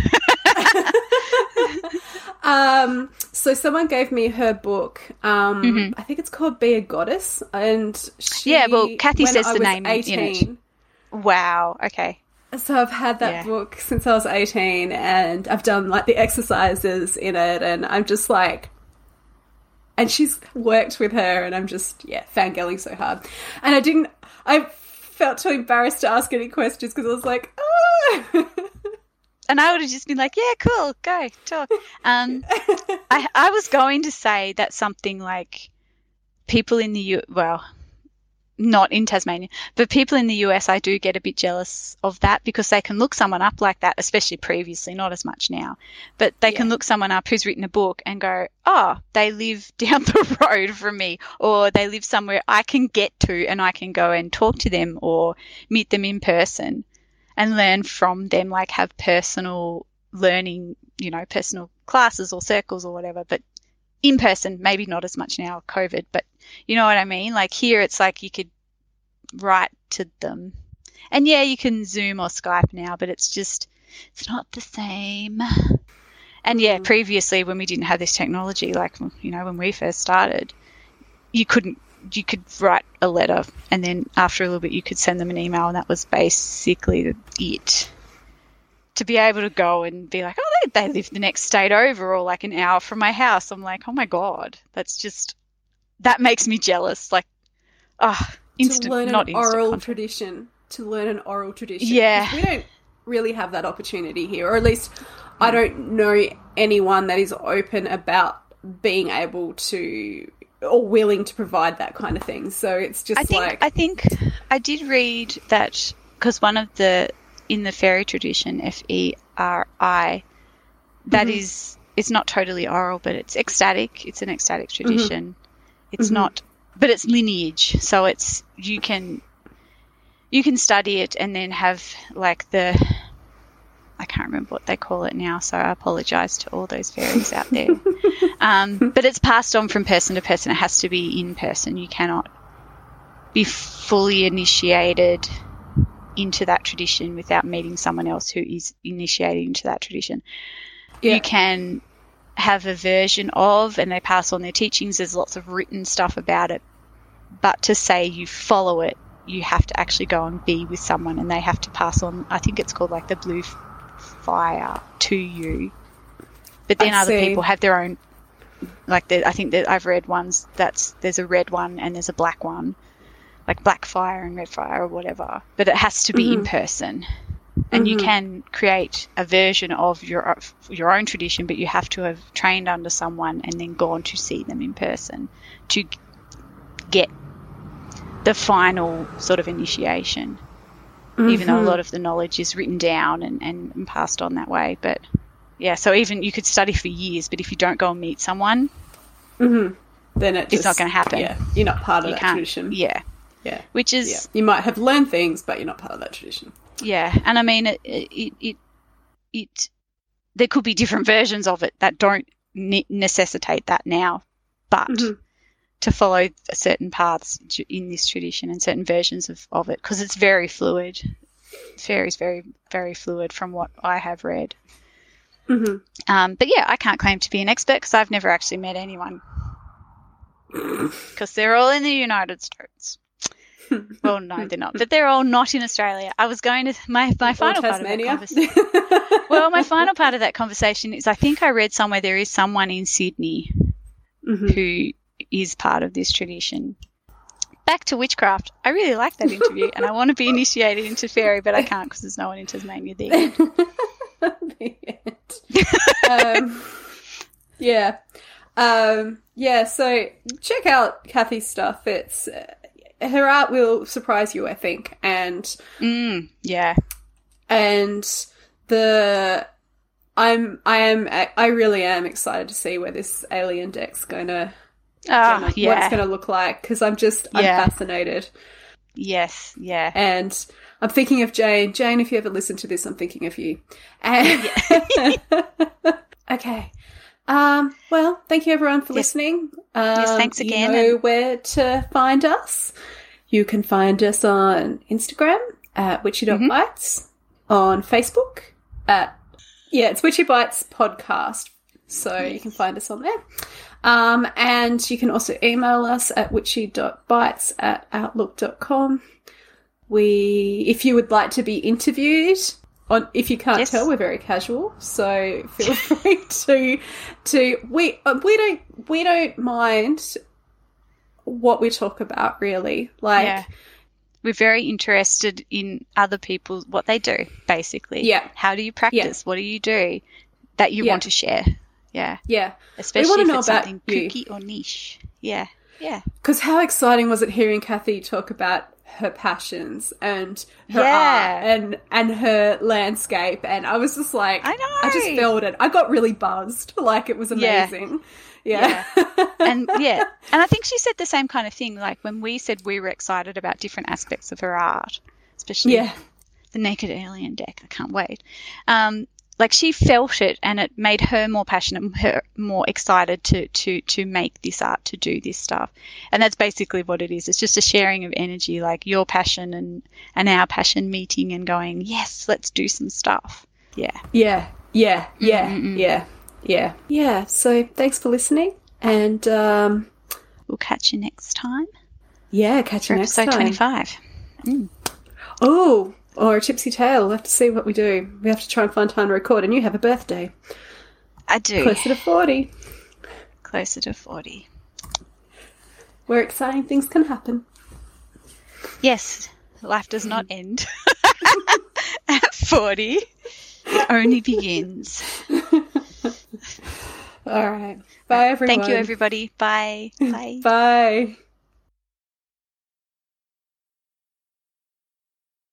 um, so someone gave me her book. Um, mm-hmm. I think it's called "Be a Goddess," and she, yeah, well, Kathy says I the name 18, in it. Wow. Okay. So I've had that yeah. book since I was 18 and I've done like the exercises in it and I'm just like and she's worked with her, and I'm just yeah fangirling so hard. And I didn't, I felt too embarrassed to ask any questions because I was like, oh. and I would have just been like, yeah, cool, go talk. Um, I I was going to say that something like people in the U well not in Tasmania, but people in the US, I do get a bit jealous of that because they can look someone up like that, especially previously, not as much now, but they yeah. can look someone up who's written a book and go, oh, they live down the road from me, or they live somewhere I can get to and I can go and talk to them or meet them in person and learn from them, like have personal learning, you know, personal classes or circles or whatever, but in person, maybe not as much now, COVID, but you know what I mean? Like here, it's like you could write to them. And yeah, you can Zoom or Skype now, but it's just, it's not the same. And yeah, mm. previously when we didn't have this technology, like, you know, when we first started, you couldn't, you could write a letter and then after a little bit you could send them an email and that was basically it to be able to go and be like, oh, they, they live the next state over or like an hour from my house. I'm like, oh my God, that's just, that makes me jealous. Like, ah, oh, instant, to learn an oral tradition. To learn an oral tradition. Yeah. We don't really have that opportunity here, or at least I don't know anyone that is open about being able to or willing to provide that kind of thing. So it's just I think, like I think I did read that because one of the in the Feri tradition, F E R I, that mm-hmm. is it's not totally oral, but it's ecstatic. It's an ecstatic mm-hmm. tradition. Mm-hmm. It's mm-hmm. not, but it's lineage. So it's you can you can study it and then have like the I can't remember what they call it now, so I apologise to all those fairies out there. um, but it's passed on from person to person. It has to be in person. You cannot be fully initiated into that tradition without meeting someone else who is initiated into that tradition. Yeah. You can have a version of, and they pass on their teachings. There's lots of written stuff about it. But to say you follow it, you have to actually go and be with someone, and they have to pass on. I think it's called like the blue fire to you. But then I other see. people have their own. Like the, I think that I've read ones that's there's a red one and there's a black one like black fire and red fire or whatever, but it has to be mm-hmm. in person. And you mm-hmm. can create a version of your your own tradition, but you have to have trained under someone and then gone to see them in person to get the final sort of initiation. Even though a mm-hmm. lot of the knowledge is written down and, and, and passed on that way, but yeah, so even you could study for years, but if you don't go and meet someone, mm-hmm. then it it's not going to happen. Yeah, you're not part of you that tradition. Yeah, yeah, which is yeah. You might have learned things, but you're not part of that tradition. Yeah, and I mean it. It it, it there could be different versions of it that don't ne- necessitate that now, but Mhm. to follow certain paths in this tradition and certain versions of, of it because it's very fluid. It varies very very fluid from what I have read. Mhm. Um, but yeah, I can't claim to be an expert because I've never actually met anyone because they're all in the United States. well, no, they're not, but they're all not in Australia. I was going to my my final part of that conversation. well, my final part of that conversation is I think I read somewhere there is someone in Sydney Mhm. who is part of this tradition. Back to witchcraft. I really like that interview and I want to be initiated into Feri, but I can't because there's no one in Tasmania there. The end. um, yeah. Um, yeah, so check out Kathy's stuff. It's uh, her art will surprise you, I think. And Mm, yeah. and the I'm I am I really am excited to see where this alien deck's gonna, Ah, gonna what it's gonna look like because I'm just I'm Yeah. fascinated Yes, yeah. and I'm thinking of Jane. Jane, if you ever listen to this, I'm thinking of you. And okay. Um, well, thank you everyone for Yes. listening. Um, thanks again, You know and- where to find us. You can find us on Instagram at witchy.bites, on Facebook at, yeah, it's Witchy Bites Podcast. So you can find us on there. Um, and you can also email us at witchy.bites at outlook.com. We, if you would like to be interviewed, on if you can't Yes. tell, we're very casual, so feel free to to we uh, we don't we don't mind what we talk about really. Like Yeah. We're very interested in other people, what they do, basically. Yeah. How do you practice? What do you do that you Yeah. want to share? Yeah. yeah, Especially wanna if know it's about something you. kooky or niche. Yeah. Yeah. because how exciting was it hearing Kathy talk about her passions and her Yeah. art and and her landscape, and I was just like, I know. I just felt it. I got really buzzed, like it was Yeah. amazing. Yeah, and yeah, and I think she said the same kind of thing. Like when we said we were excited about different aspects of her art, especially yeah, the Naked Alien deck. I can't wait. Um, like she felt it, and it made her more passionate, her more excited to to to make this art, to do this stuff. And that's basically what it is. It's just a sharing of energy, like your passion and and our passion meeting and going, yes, let's do some stuff. Yeah. yeah, yeah, yeah, Mm-mm-mm. yeah, yeah, yeah. So thanks for listening, and um, We'll catch you next time yeah, catch you next episode time. twenty five. Oh, or a tipsy tale. We'll have to see what we do. We have to try and find time to record, and you have a birthday I do. closer to forty. Closer to forty. Where exciting things can happen. Yes, life does not end at 40. It only begins. All right. Bye, everyone. Thank you, everybody. Bye. Bye. Bye.